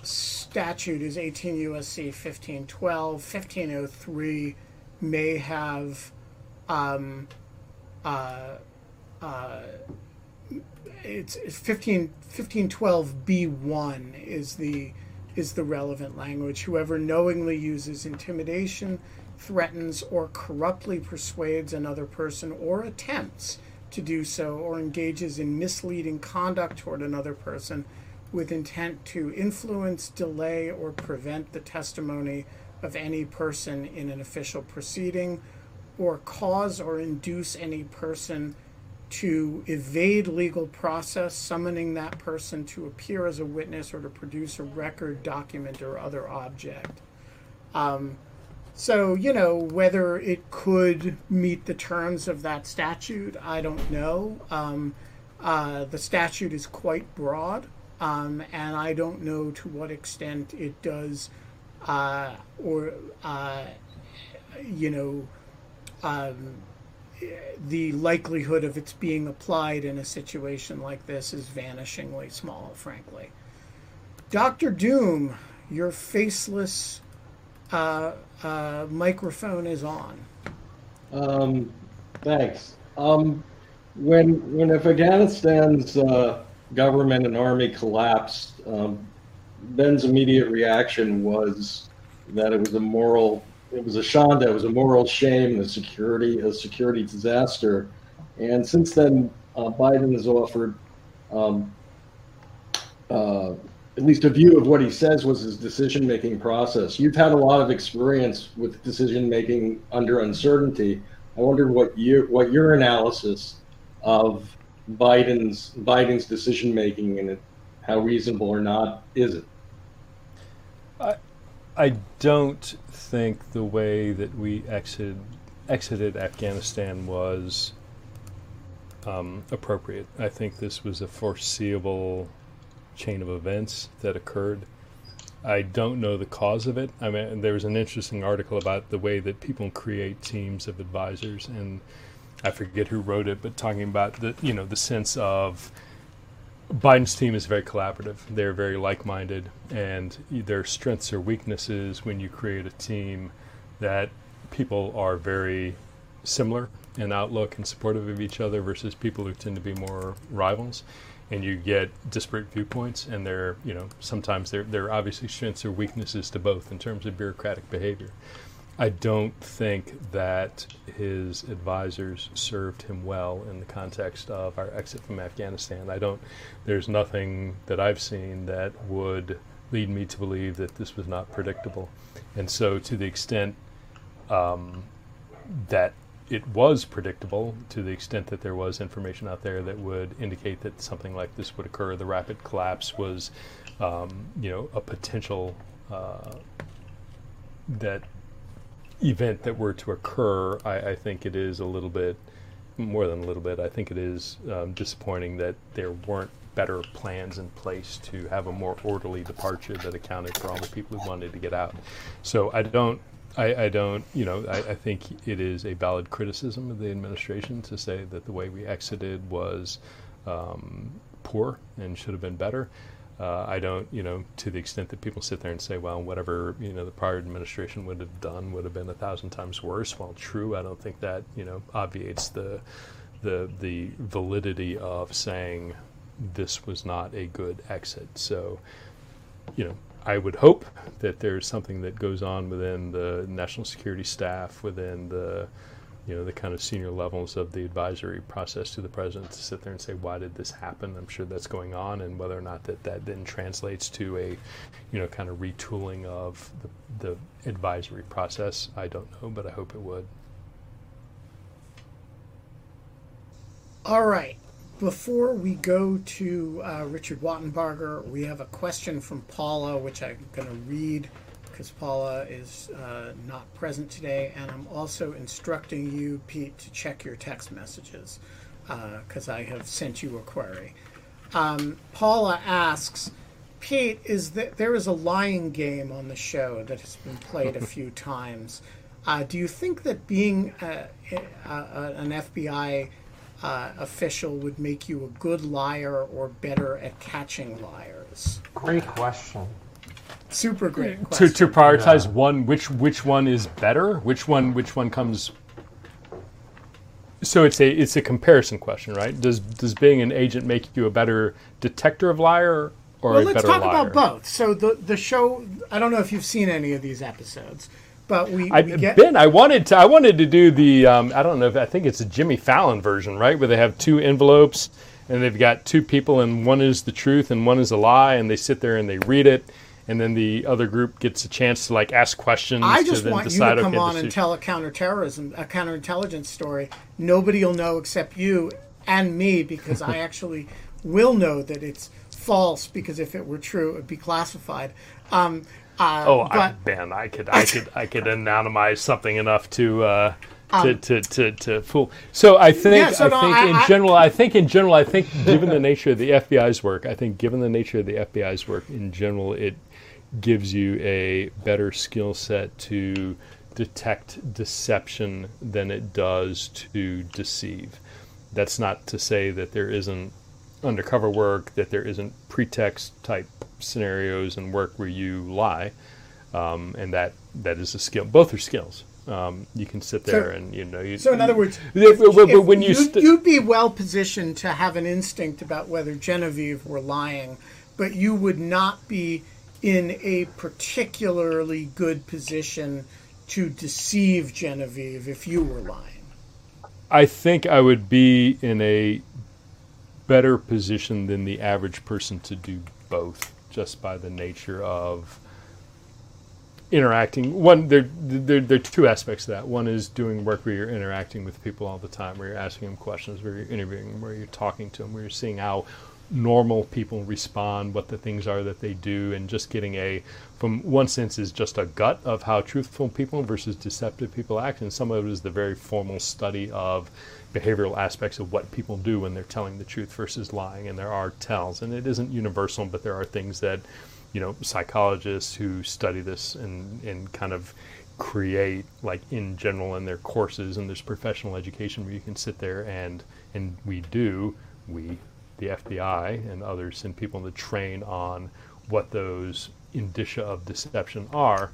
statute is 18 USC 1512 1503 may have um uh uh it's, it's 15 1512 b1 is the is the relevant language. Whoever knowingly uses intimidation threatens or corruptly persuades another person or attempts to do so or engages in misleading conduct toward another person with intent to influence, delay, or prevent the testimony of any person in an official proceeding or cause or induce any person to evade legal process, summoning that person to appear as a witness or to produce a record, document, or other object. Um, so, you know, whether it could meet the terms of that statute, I don't know. Um, uh, the statute is quite broad, um, and I don't know to what extent it does, uh, or, uh, you know, um, the likelihood of its being applied in a situation like this is vanishingly small, frankly. Dr. Doom, your faceless uh, uh, microphone is on. Um, thanks. Um, when when Afghanistan's uh, government and army collapsed, um, Ben's immediate reaction was that it was a moral, it was a shanda, it was a moral shame, a security, a security disaster. And since then, uh, Biden has offered um, uh, at least a view of what he says was his decision making process. You've had a lot of experience with decision making under uncertainty. I wonder what you what your analysis of Biden's Biden's decision making and how reasonable or not is it? I don't think the way that we exited exited Afghanistan was um, appropriate. I think this was a foreseeable chain of events that occurred. I don't know the cause of it. I mean, there was an interesting article about the way that people create teams of advisors, and I forget who wrote it, but talking about the you know the sense of Biden's team is very collaborative. They're very like-minded, and their strengths or weaknesses when you create a team that people are very similar in outlook and supportive of each other versus people who tend to be more rivals and you get disparate viewpoints and they're you know sometimes there are obviously strengths or weaknesses to both in terms of bureaucratic behavior I don't think that his advisors served him well in the context of our exit from Afghanistan. I don't, there's nothing that I've seen that would lead me to believe that this was not predictable. And so, to the extent um, that it was predictable to the extent that there was information out there that would indicate that something like this would occur. The rapid collapse was, um, you know, a potential uh, that event that were to occur. I, I, think it is a little bit more than a little bit. I think it is um, disappointing that there weren't better plans in place to have a more orderly departure that accounted for all the people who wanted to get out. So I don't I, I, don't, you know, I, I, think it is a valid criticism of the administration to say that the way we exited was um, poor and should have been better. Uh, I don't, you know, to the extent that people sit there and say, well, whatever, you know, the prior administration would have done would have been a thousand times worse. While true, I don't think that, you know, obviates the, the, the validity of saying this was not a good exit. So, you know, I would hope that there's something that goes on within the national security staff, within the you know the kind of senior levels of the advisory process to the president to sit there and say why did this happen? I'm sure that's going on and whether or not that that then translates to a you know kind of retooling of the, the advisory process i don't know but i hope it would. All right. Before we go to uh, Richard Wattenbarger, we have a question from Paula, which I'm going to read because Paula is uh, not present today. And I'm also instructing you, Pete, to check your text messages because uh, I have sent you a query. Um, Paula asks, Pete, is that there is a lying game on the show that has been played a (laughs) few times. Uh, do you think that being uh, an FBI uh, official would make you a good liar or better at catching liars? Great question. Super great question. To, to prioritize yeah. one, which which one is better? Which one which one comes? So it's a it's a comparison question, right? Does does being an agent make you a better detector of liar or well, a let's better talk liar? about both. So the the show, I don't know if you've seen any of these episodes, but we, I, we get... Ben, I wanted to I wanted to do the um, I don't know if I think it's a Jimmy Fallon version, right, where they have two envelopes and they've got two people and one is the truth and one is a lie, and they sit there and they read it. And then the other group gets a chance to like ask questions. I just to want you to come on and tell a counterterrorism, a counterintelligence story. Nobody will know except you and me because I (laughs) actually will know that it's false because if it were true, it would be classified. Um, uh, oh, but, I, Ben, I could, I could, I could anonymize something enough to, uh, to, um, to, to, to, fool. So I think, yeah, so I no, think I, in I, general, I think in general, I think (laughs) given the nature of the FBI's work, I think given the nature of the FBI's work in general, it gives you a better skill set to detect deception than it does to deceive. That's not to say that there isn't undercover work, that there isn't pretext type scenarios and work where you lie, um, and that that is a skill. Both are skills. Um, you can sit there so, and you know. You, so in other words, if, if when you st- you'd be well positioned to have an instinct about whether Genevieve were lying, but you would not be in a particularly good position to deceive Genevieve if you were lying. I think I would be in a better position than the average person to do both just by the nature of interacting. One, there, there, there are two aspects to that. One is doing work where you're interacting with people all the time, where you're asking them questions, where you're interviewing them, where you're talking to them, where you're seeing how normal people respond, what the things are that they do, and just getting a, from one sense, is just a gut of how truthful people versus deceptive people act, and some of it is the very formal study of behavioral aspects of what people do when they're telling the truth versus lying, and there are tells, and it isn't universal, but there are things that, you know, psychologists who study this and and kind of create like in general in their courses and there's professional education where you can sit there and and we do we the FBI and others send people in to train on what those indicia of deception are.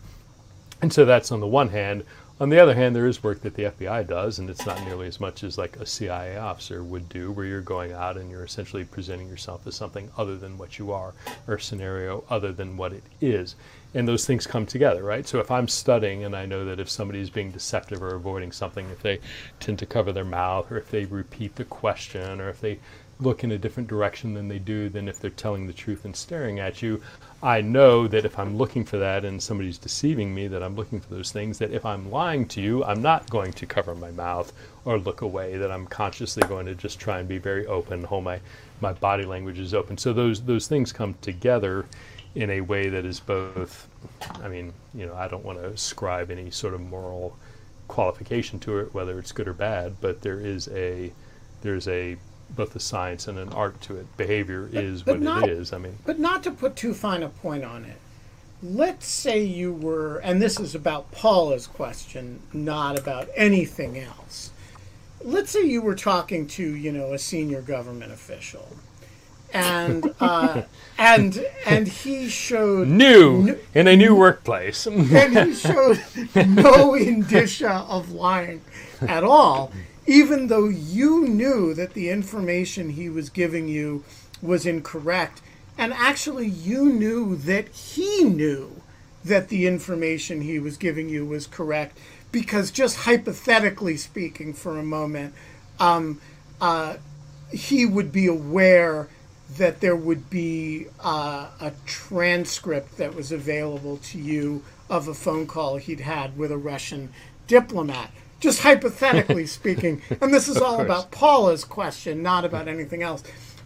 And so that's on the one hand. On the other hand, there is work that the FBI does, and it's not nearly as much as like a CIA officer would do, where you're going out and you're essentially presenting yourself as something other than what you are, or a scenario other than what it is. And those things come together, right? So if I'm studying and I know that if somebody's being deceptive or avoiding something, if they tend to cover their mouth, or if they repeat the question, or if they look in a different direction than they do than if they're telling the truth and staring at you. I know that if I'm looking for that and somebody's deceiving me, that I'm looking for those things, that if I'm lying to you, I'm not going to cover my mouth or look away, that I'm consciously going to just try and be very open, hold my, my body language is open. So those, those things come together in a way that is both, I mean, you know, I don't want to ascribe any sort of moral qualification to it, whether it's good or bad, but there is a, there's a both a science and an art to it. Behavior is but what not- it is. I mean, But not to put too fine a point on it. Let's say you were, and this is about Paula's question, not about anything else. Let's say you were talking to, you know, a senior government official, and (laughs) uh, and and he showed new n- in a new workplace. and he showed (laughs) no indicia of lying at all, even though you knew that the information he was giving you was incorrect. And actually, you knew that he knew that the information he was giving you was correct, because just hypothetically speaking, for a moment, um, uh, he would be aware that there would be uh, a transcript that was available to you of a phone call he'd had with a Russian diplomat. Just hypothetically (laughs) speaking, and this is all course. about Paula's question, not about anything else.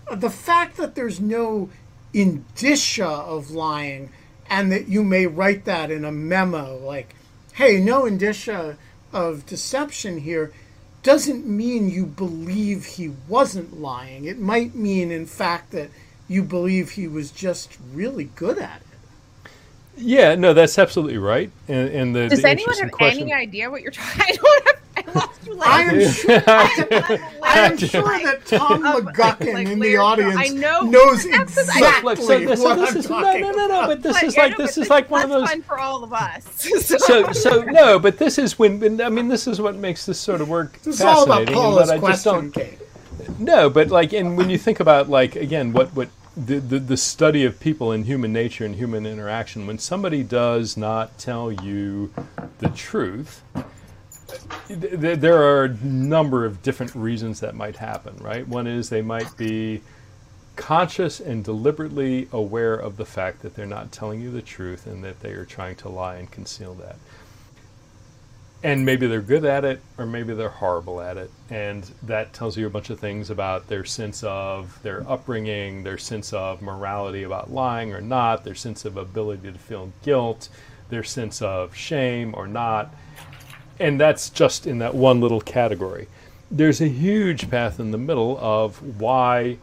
Uh, The fact that there's no indicia of lying, and that you may write that in a memo, like, hey, no indicia of deception here, doesn't mean you believe he wasn't lying. It might mean, in fact, that you believe he was just really good at it. Yeah, no, that's absolutely right. And, and the, Does the anyone have question. any idea what you're talking? (laughs) I don't have. I lost you. I am sure, (laughs) I am sure that Tom McGuckin like, in the audience I know- knows that's 'cause I- exactly Look, so this, so what this I'm is no, talking no, no, no. about. But this But, is like no, this is like one of those. fun for all of us. (laughs) So, so no, but this is when, when I mean, this is what makes this sort of work This is all about fascinating. and Paula's what I just question, don't, Kate. No, but like, and when you think about like again, what what the, the the study of people and human nature and human interaction, when somebody does not tell you the truth, th- th- there are a number of different reasons that might happen. Right? One is they might be conscious and deliberately aware of the fact that they're not telling you the truth and that they are trying to lie and conceal that and maybe they're good at it or maybe they're horrible at it. And that tells you a bunch of things about their sense of their upbringing their sense of morality about lying or not their sense of ability to feel guilt their sense of shame or not. And that's just in that one little category. There's a huge path in the middle of why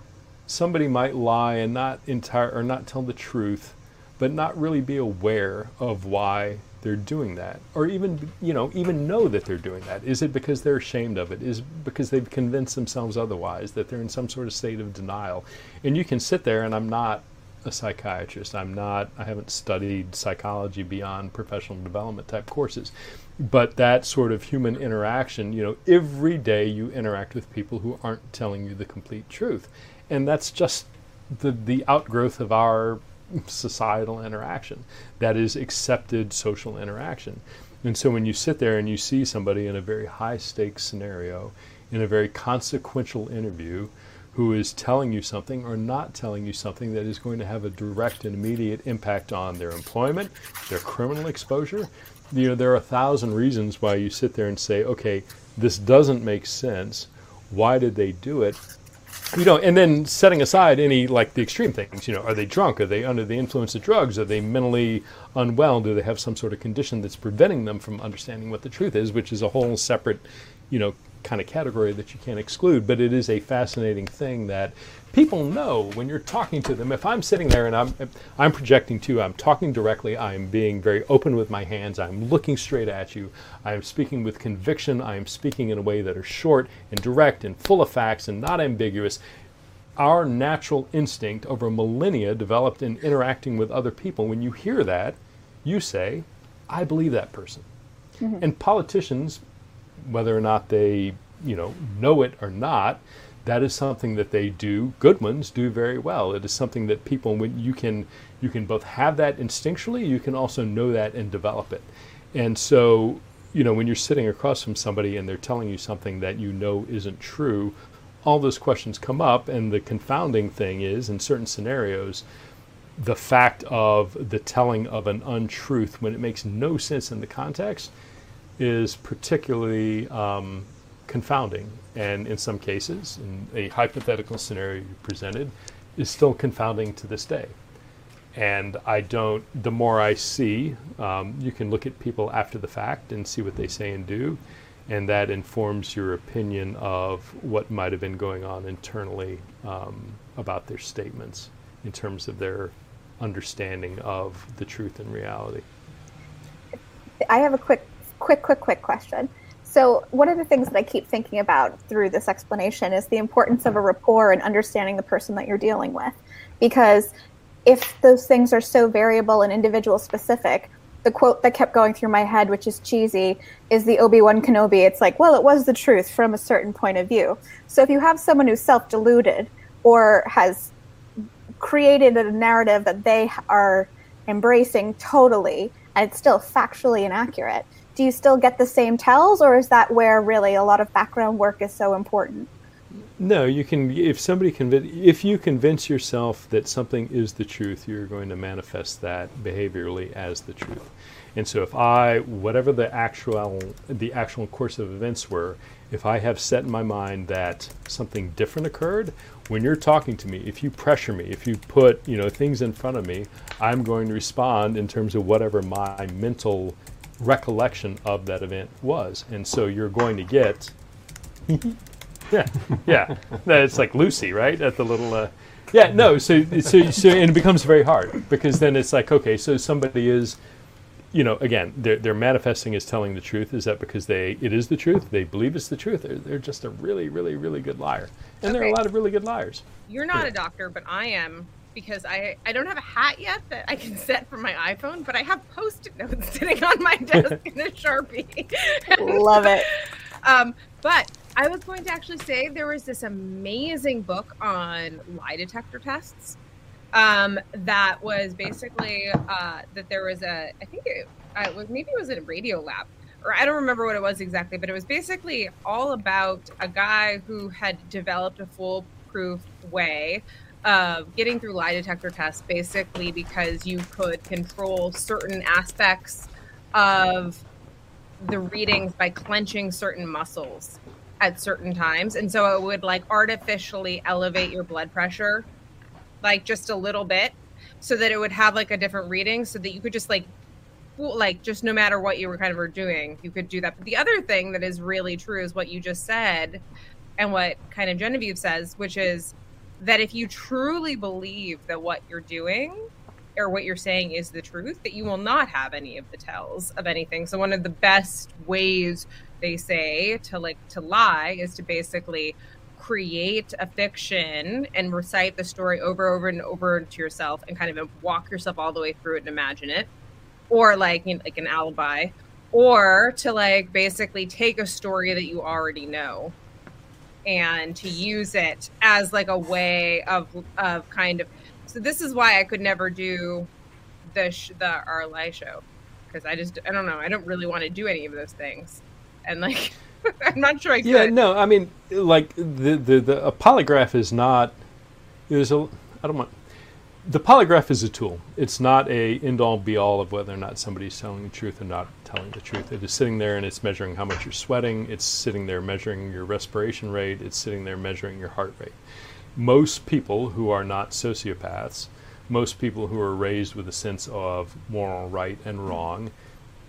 somebody might lie and not entire or not tell the truth but not really be aware of why they're doing that or even you know even know that they're doing that. Is it because they're ashamed of it? Is it because they've convinced themselves otherwise that they're in some sort of state of denial? And you can sit there and i'm not a psychiatrist. I'm not i haven't studied psychology beyond professional development type courses. But that sort of human interaction you know every day you interact with people who aren't telling you the complete truth. And that's just the the outgrowth of our societal interaction that is accepted social interaction. And so when you sit there and you see somebody in a very high stakes scenario in a very consequential interview who is telling you something or not telling you something that is going to have a direct and immediate impact on their employment their criminal exposure you know there are a thousand reasons why you sit there and say okay this doesn't make sense. Why did they do it you know, and then setting aside any like the extreme things, you know, are they drunk? Are they under the influence of drugs? Are they mentally unwell? Do they have some sort of condition that's preventing them from understanding what the truth is, which is a whole separate, you know, kind of category that you can't exclude. But it is a fascinating thing that people know when you're talking to them. If I'm sitting there and I'm I'm projecting too, I'm talking directly, I'm being very open with my hands, I'm looking straight at you, I am speaking with conviction, I am speaking in a way that are short and direct and full of facts and not ambiguous. Our natural instinct over millennia developed in interacting with other people. When you hear that, you say, I believe that person. Mm-hmm. And politicians, whether or not they, you know, know it or not, that is something that they do. Good ones do very well. It is something that people, when you can, you can both have that instinctually, you can also know that and develop it. And so, you know, when you're sitting across from somebody and they're telling you something that you know isn't true, all those questions come up, and the confounding thing is, in certain scenarios, the fact of the telling of an untruth when it makes no sense in the context is particularly um, confounding. And in some cases, in a hypothetical scenario you presented, is still confounding to this day. And I don't, the more I see, um, you can look at people after the fact and see what they say and do and that informs your opinion of what might have been going on internally um, about their statements in terms of their understanding of the truth and reality. I have a quick, quick, quick, quick question. So, one of the things that I keep thinking about through this explanation is the importance of a rapport and understanding the person that you're dealing with. Because if those things are so variable and individual specific, the quote that kept going through my head, which is cheesy, is the Obi Wan Kenobi. It's like, well, it was the truth from a certain point of view. So if you have someone who's self deluded or has created a narrative that they are embracing totally and it's still factually inaccurate, do you still get the same tells, or is that where really a lot of background work is so important? No, you can. If somebody convince, if you convince yourself that something is the truth, you're going to manifest that behaviorally as the truth. And so, if I, whatever the actual the actual course of events were, if I have set in my mind that something different occurred, when you're talking to me, if you pressure me, if you put you know things in front of me, I'm going to respond in terms of whatever my mental recollection of that event was. And so, you're going to get. (laughs) yeah, yeah. It's like Lucy, right? At the little. Uh, yeah, no. So, so, so, and it becomes very hard because then it's like, okay, so somebody is, you know, again, they're, they're manifesting as telling the truth. Is that because they it is the truth? They believe it's the truth. They're, they're just a really, really, really good liar, and there are a lot of really good liars. You're not a doctor, but I am because I I don't have a hat yet that I can set for my iPhone, but I have post-it notes (laughs) sitting on my desk (laughs) in a sharpie. Love it. Um, but I was going to actually say there was this amazing book on lie detector tests. Um, that was basically uh, that there was a I think it, uh, it was maybe it was a Radiolab or I don't remember what it was exactly, but it was basically all about a guy who had developed a foolproof way of getting through lie detector tests, basically because you could control certain aspects of the readings by clenching certain muscles at certain times. And so it would like artificially elevate your blood pressure, like just a little bit, so that it would have like a different reading so that you could just like like just no matter what you were kind of were doing, you could do that. But the other thing that is really true is what you just said and what kind of Genevieve says, which is that if you truly believe that what you're doing or what you're saying is the truth, that you will not have any of the tells of anything. So one of the best ways they say to like to lie is to basically create a fiction and recite the story over and over and over to yourself and kind of walk yourself all the way through it and imagine it. Or like you know, like an alibi. Or to like basically take a story that you already know and to use it as like a way of of kind of so this is why I could never do the sh- the RLI show because I just I don't know I don't really want to do any of those things and like (laughs) I'm not sure I could. Yeah, no, I mean, like the the, the a polygraph is not. There's a I don't want. The polygraph is a tool. It's not a end all be all of whether or not somebody's telling the truth or not telling the truth. It is sitting there and it's measuring how much you're sweating. It's sitting there measuring your respiration rate. It's sitting there measuring your heart rate. Most people who are not sociopaths, most people who are raised with a sense of moral right and wrong,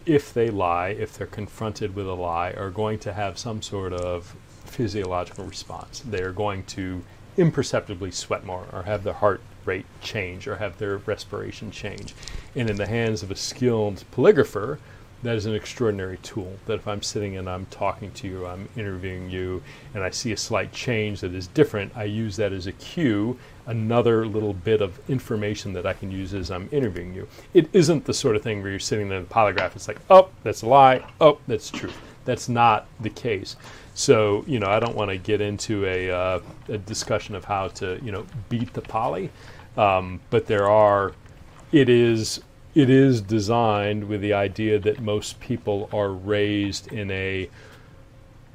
if they lie, if they're confronted with a lie, are going to have some sort of physiological response. They are going to imperceptibly sweat more, or have their heart rate change, or have their respiration change. And in the hands of a skilled polygrapher, that is an extraordinary tool. That if I'm sitting and I'm talking to you, I'm interviewing you, and I see a slight change that is different, I use that as a cue, another little bit of information that I can use as I'm interviewing you. It isn't the sort of thing where you're sitting in the polygraph, it's like, oh, that's a lie, oh, that's truth. That's not the case. So, you know, I don't want to get into a, uh, a discussion of how to, you know, beat the poly, um, but there are, it is it is designed with the idea that most people are raised in a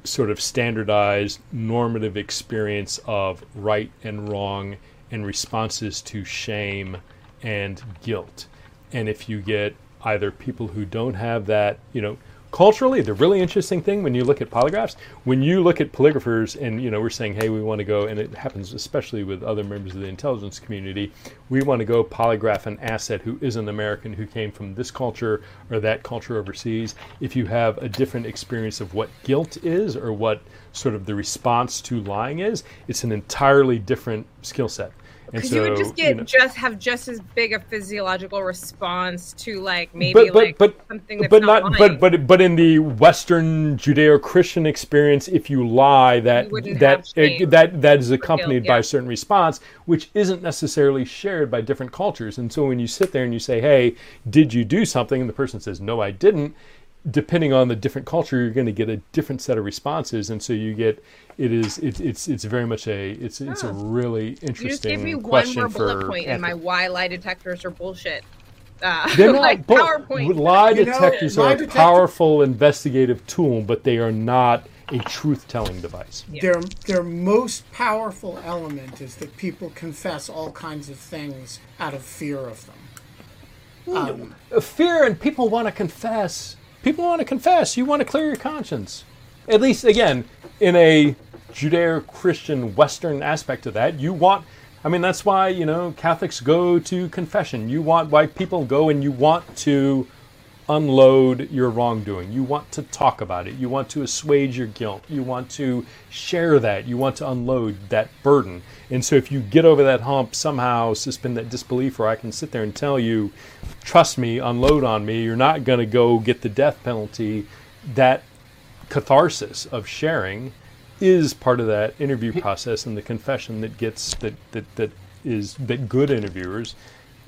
sort of standardized normative experience of right and wrong and responses to shame and guilt. And if you get either people who don't have that, you know, culturally, the really interesting thing when you look at polygraphs, when you look at polygraphers and, you know, we're saying, hey, we want to go, and it happens especially with other members of the intelligence community, we want to go polygraph an asset who is an American who came from this culture or that culture overseas. If you have a different experience of what guilt is or what sort of the response to lying is, it's an entirely different skill set. Because so, you would just get know- just have just as big a physiological response to like maybe but, but, like but, something that's but not, not, but but but in the Western Judeo-Christian experience, if you lie, that wouldn't that shame uh, that that is guilt, accompanied by a certain response, which isn't necessarily shared by different cultures. And so when you sit there and you say, "Hey, did you do something?" and the person says, "No, I didn't," depending on the different culture, you're going to get a different set of responses, and so you get it is it, it's it's very much a it's it's a really interesting. you just interesting gave me one more bullet for point, and my why lie detectors are bullshit. Uh, They're (laughs) not like bull- PowerPoint. Lie You know, detectors lie are a detector- powerful investigative tool, but they are not a truth-telling device. Their their most powerful element is that people confess all kinds of things out of fear of them. Um, Fear and people want to confess. People want to confess. You want to clear your conscience. At least, again, in a Judeo-Christian Western aspect of that, you want. I mean, that's why you know Catholics go to confession. You want why people go and you want to unload your wrongdoing. You want to talk about it. You want to assuage your guilt. You want to share that. You want to unload that burden. And so if you get over that hump, somehow suspend that disbelief, or I can sit there and tell you, trust me, unload on me, you're not going to go get the death penalty. That catharsis of sharing is part of that interview process and the confession that gets that that, that is that good interviewers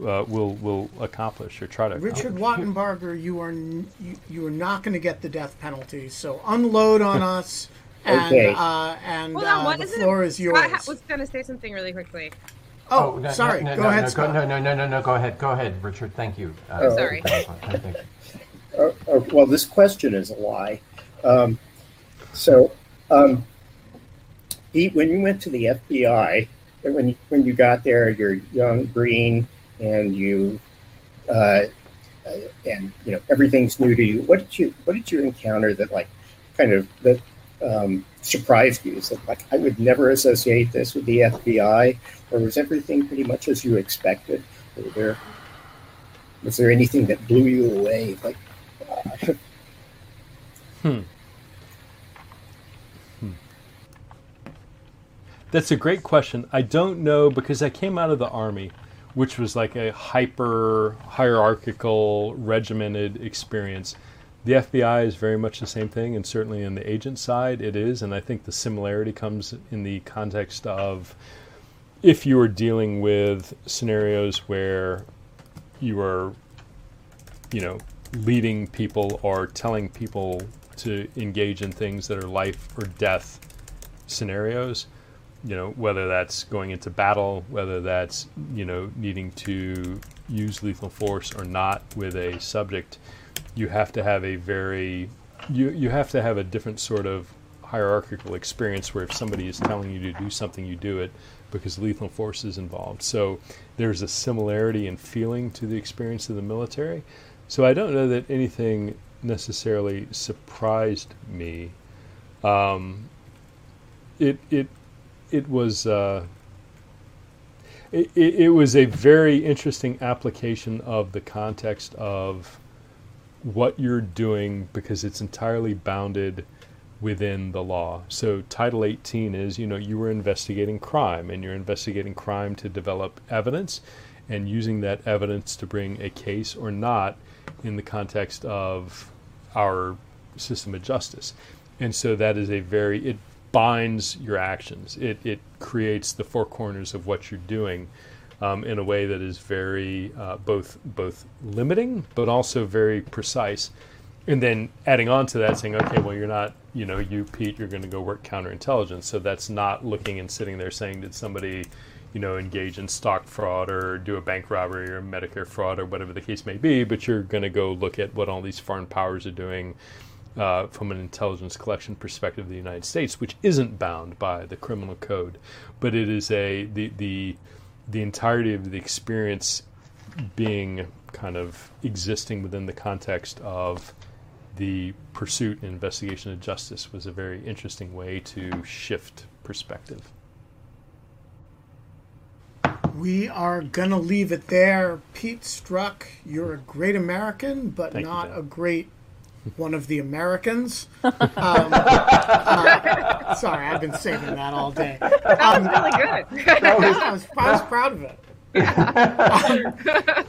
uh, will will accomplish or try to accomplish. Richard Wattenbarger, you are n- you, you are not going to get the death penalty. So unload on (laughs) us, and Okay. uh, and Hold on, uh, what the is it? floor is Scott yours. ha- was going to say something really quickly. oh, no, sorry. No, no, go no, ahead, no, Scott. Go, no, no, no, no, no. Go ahead. Go ahead, Richard. Thank you. Uh, Oh, Sorry. thank you. Uh, uh, well, this question is a lie. Um, so, um, Pete, when you went to the FBI, when you, when you got there, you're young, green, and you, uh, and you know everything's new to you. What did you What did you encounter that like, kind of that um, surprised you? Is that like I would never associate this with the FBI, or was everything pretty much as you expected? Were there was there anything that blew you away? Like, uh, (laughs) That's a great question. I don't know because I came out of the army, which was like a hyper hierarchical, regimented experience. The FBI is very much the same thing, and certainly in the agent side, it is. And I think the similarity comes in the context of if you are dealing with scenarios where you are, you know, leading people or telling people to engage in things that are life or death scenarios you know whether that's going into battle whether that's you know needing to use lethal force or not with a subject you have to have a very you you have to have a different sort of hierarchical experience where if somebody is telling you to do something you do it because lethal force is involved. So there's a similarity in feeling to the experience of the military. So i don't know that anything necessarily surprised me. Um, it it it was uh, it, it, was a very interesting application of the context of what you're doing because it's entirely bounded within the law. So Title 18 is, you know, you were investigating crime and you're investigating crime to develop evidence and using that evidence to bring a case or not in the context of our system of justice. And so that is a very it binds your actions. It it creates the four corners of what you're doing um, in a way that is very uh, both both limiting but also very precise. And then adding on to that, saying, okay, well, you're not, you know, you Pete, you're going to go work counterintelligence. So that's not looking and sitting there saying, did somebody, you know, engage in stock fraud or do a bank robbery or Medicare fraud or whatever the case may be. But you're going to go look at what all these foreign powers are doing uh, from an intelligence collection perspective of the United States, which isn't bound by the criminal code, but it is a the the the entirety of the experience being kind of existing within the context of the pursuit and investigation of justice was a very interesting way to shift perspective. We are going to leave it there. Pete Strzok, you're a great American, but Thank not Dan. a great one of the Americans. (laughs) Um, uh, sorry, I've been saving that all day. That was Um, really good. (laughs) I, was, I was proud of it.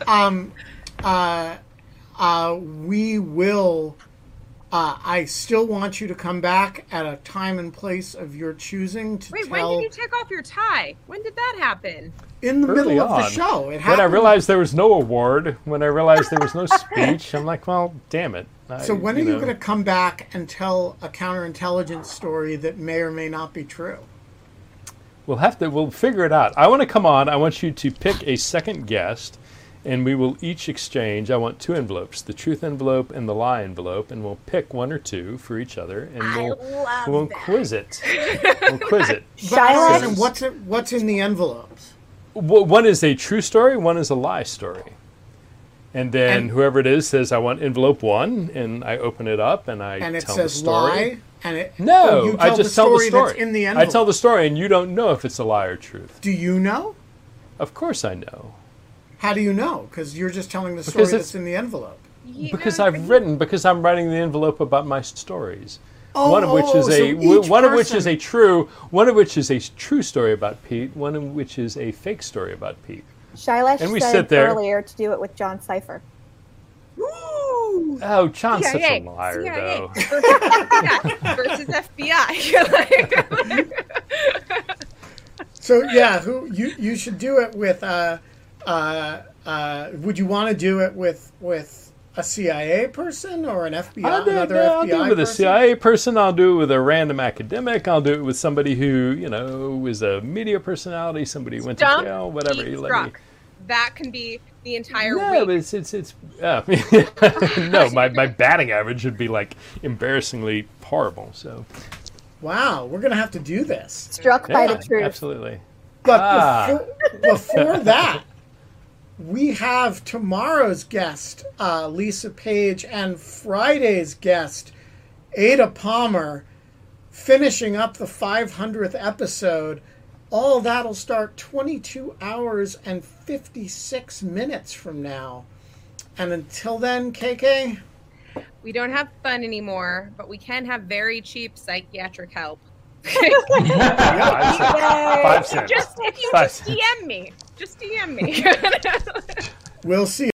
um, uh, uh, we will. Uh, I still want you to come back at a time and place of your choosing to Wait, when did you take off your tie? When did that happen? In the Early middle of the show. It When I realized there was no award, when I realized there was no (laughs) speech, I'm like, well, damn it. I, So when are you know. going to come back and tell a counterintelligence story that may or may not be true? We'll have to. We'll figure it out. I want to come on. I want you to pick a second guest, and we will each exchange. I want two envelopes: the truth envelope and the lie envelope, and we'll pick one or two for each other, and we'll we'll that. quiz it. we'll (laughs) quiz it. But I don't Shyless? understand what's it, what's in the envelopes? W- One is a true story. One is a lie story. And then And- whoever it is says, "I want envelope one," and I open it up and I And it tell the says story. lie. And it No, oh, you I just the tell the story story. that's in the envelope. I tell the story, and you don't know if it's a lie or truth. Do you know? Of course, I know. How do you know? Because you're just telling the story that's in the envelope. You Because I've written, because I'm writing the envelope about my stories. Oh, one of which oh, is so a each one of which is a true one of which is a true story about Pete. One of which is a fake story about Pete. Shailesh And we said sit there- earlier to do it with John Cipher. Ooh. Oh, John's such a CIA, liar, CIA though. (laughs) versus FBI. (laughs) So yeah, who you you should do it with? Uh, uh, uh, would you want to do it with with a CIA person or an FBI? I'll do, it, another I'll FBI do it with a? CIA person. I'll do it with a random academic. I'll do it with somebody who you know is a media personality. Somebody who went to jail. Whatever. You let me. That can be the entire No, but week. it's it's it's uh, (laughs) no. My, my (laughs) batting average would be like embarrassingly horrible. So Wow, we're gonna have to do this. Struck by the truth. absolutely. But Ah. before, before that, we have tomorrow's guest, uh, Lisa Page, and Friday's guest, Ada Palmer, finishing up the 500th episode. All that'll start 22 hours and 56 minutes from now. And until then, KK, We don't have fun anymore, but we can have very cheap psychiatric help. Five cents. (laughs) Five cents. just if you Five just cents. DM me, just DM me. (laughs) (laughs) we'll see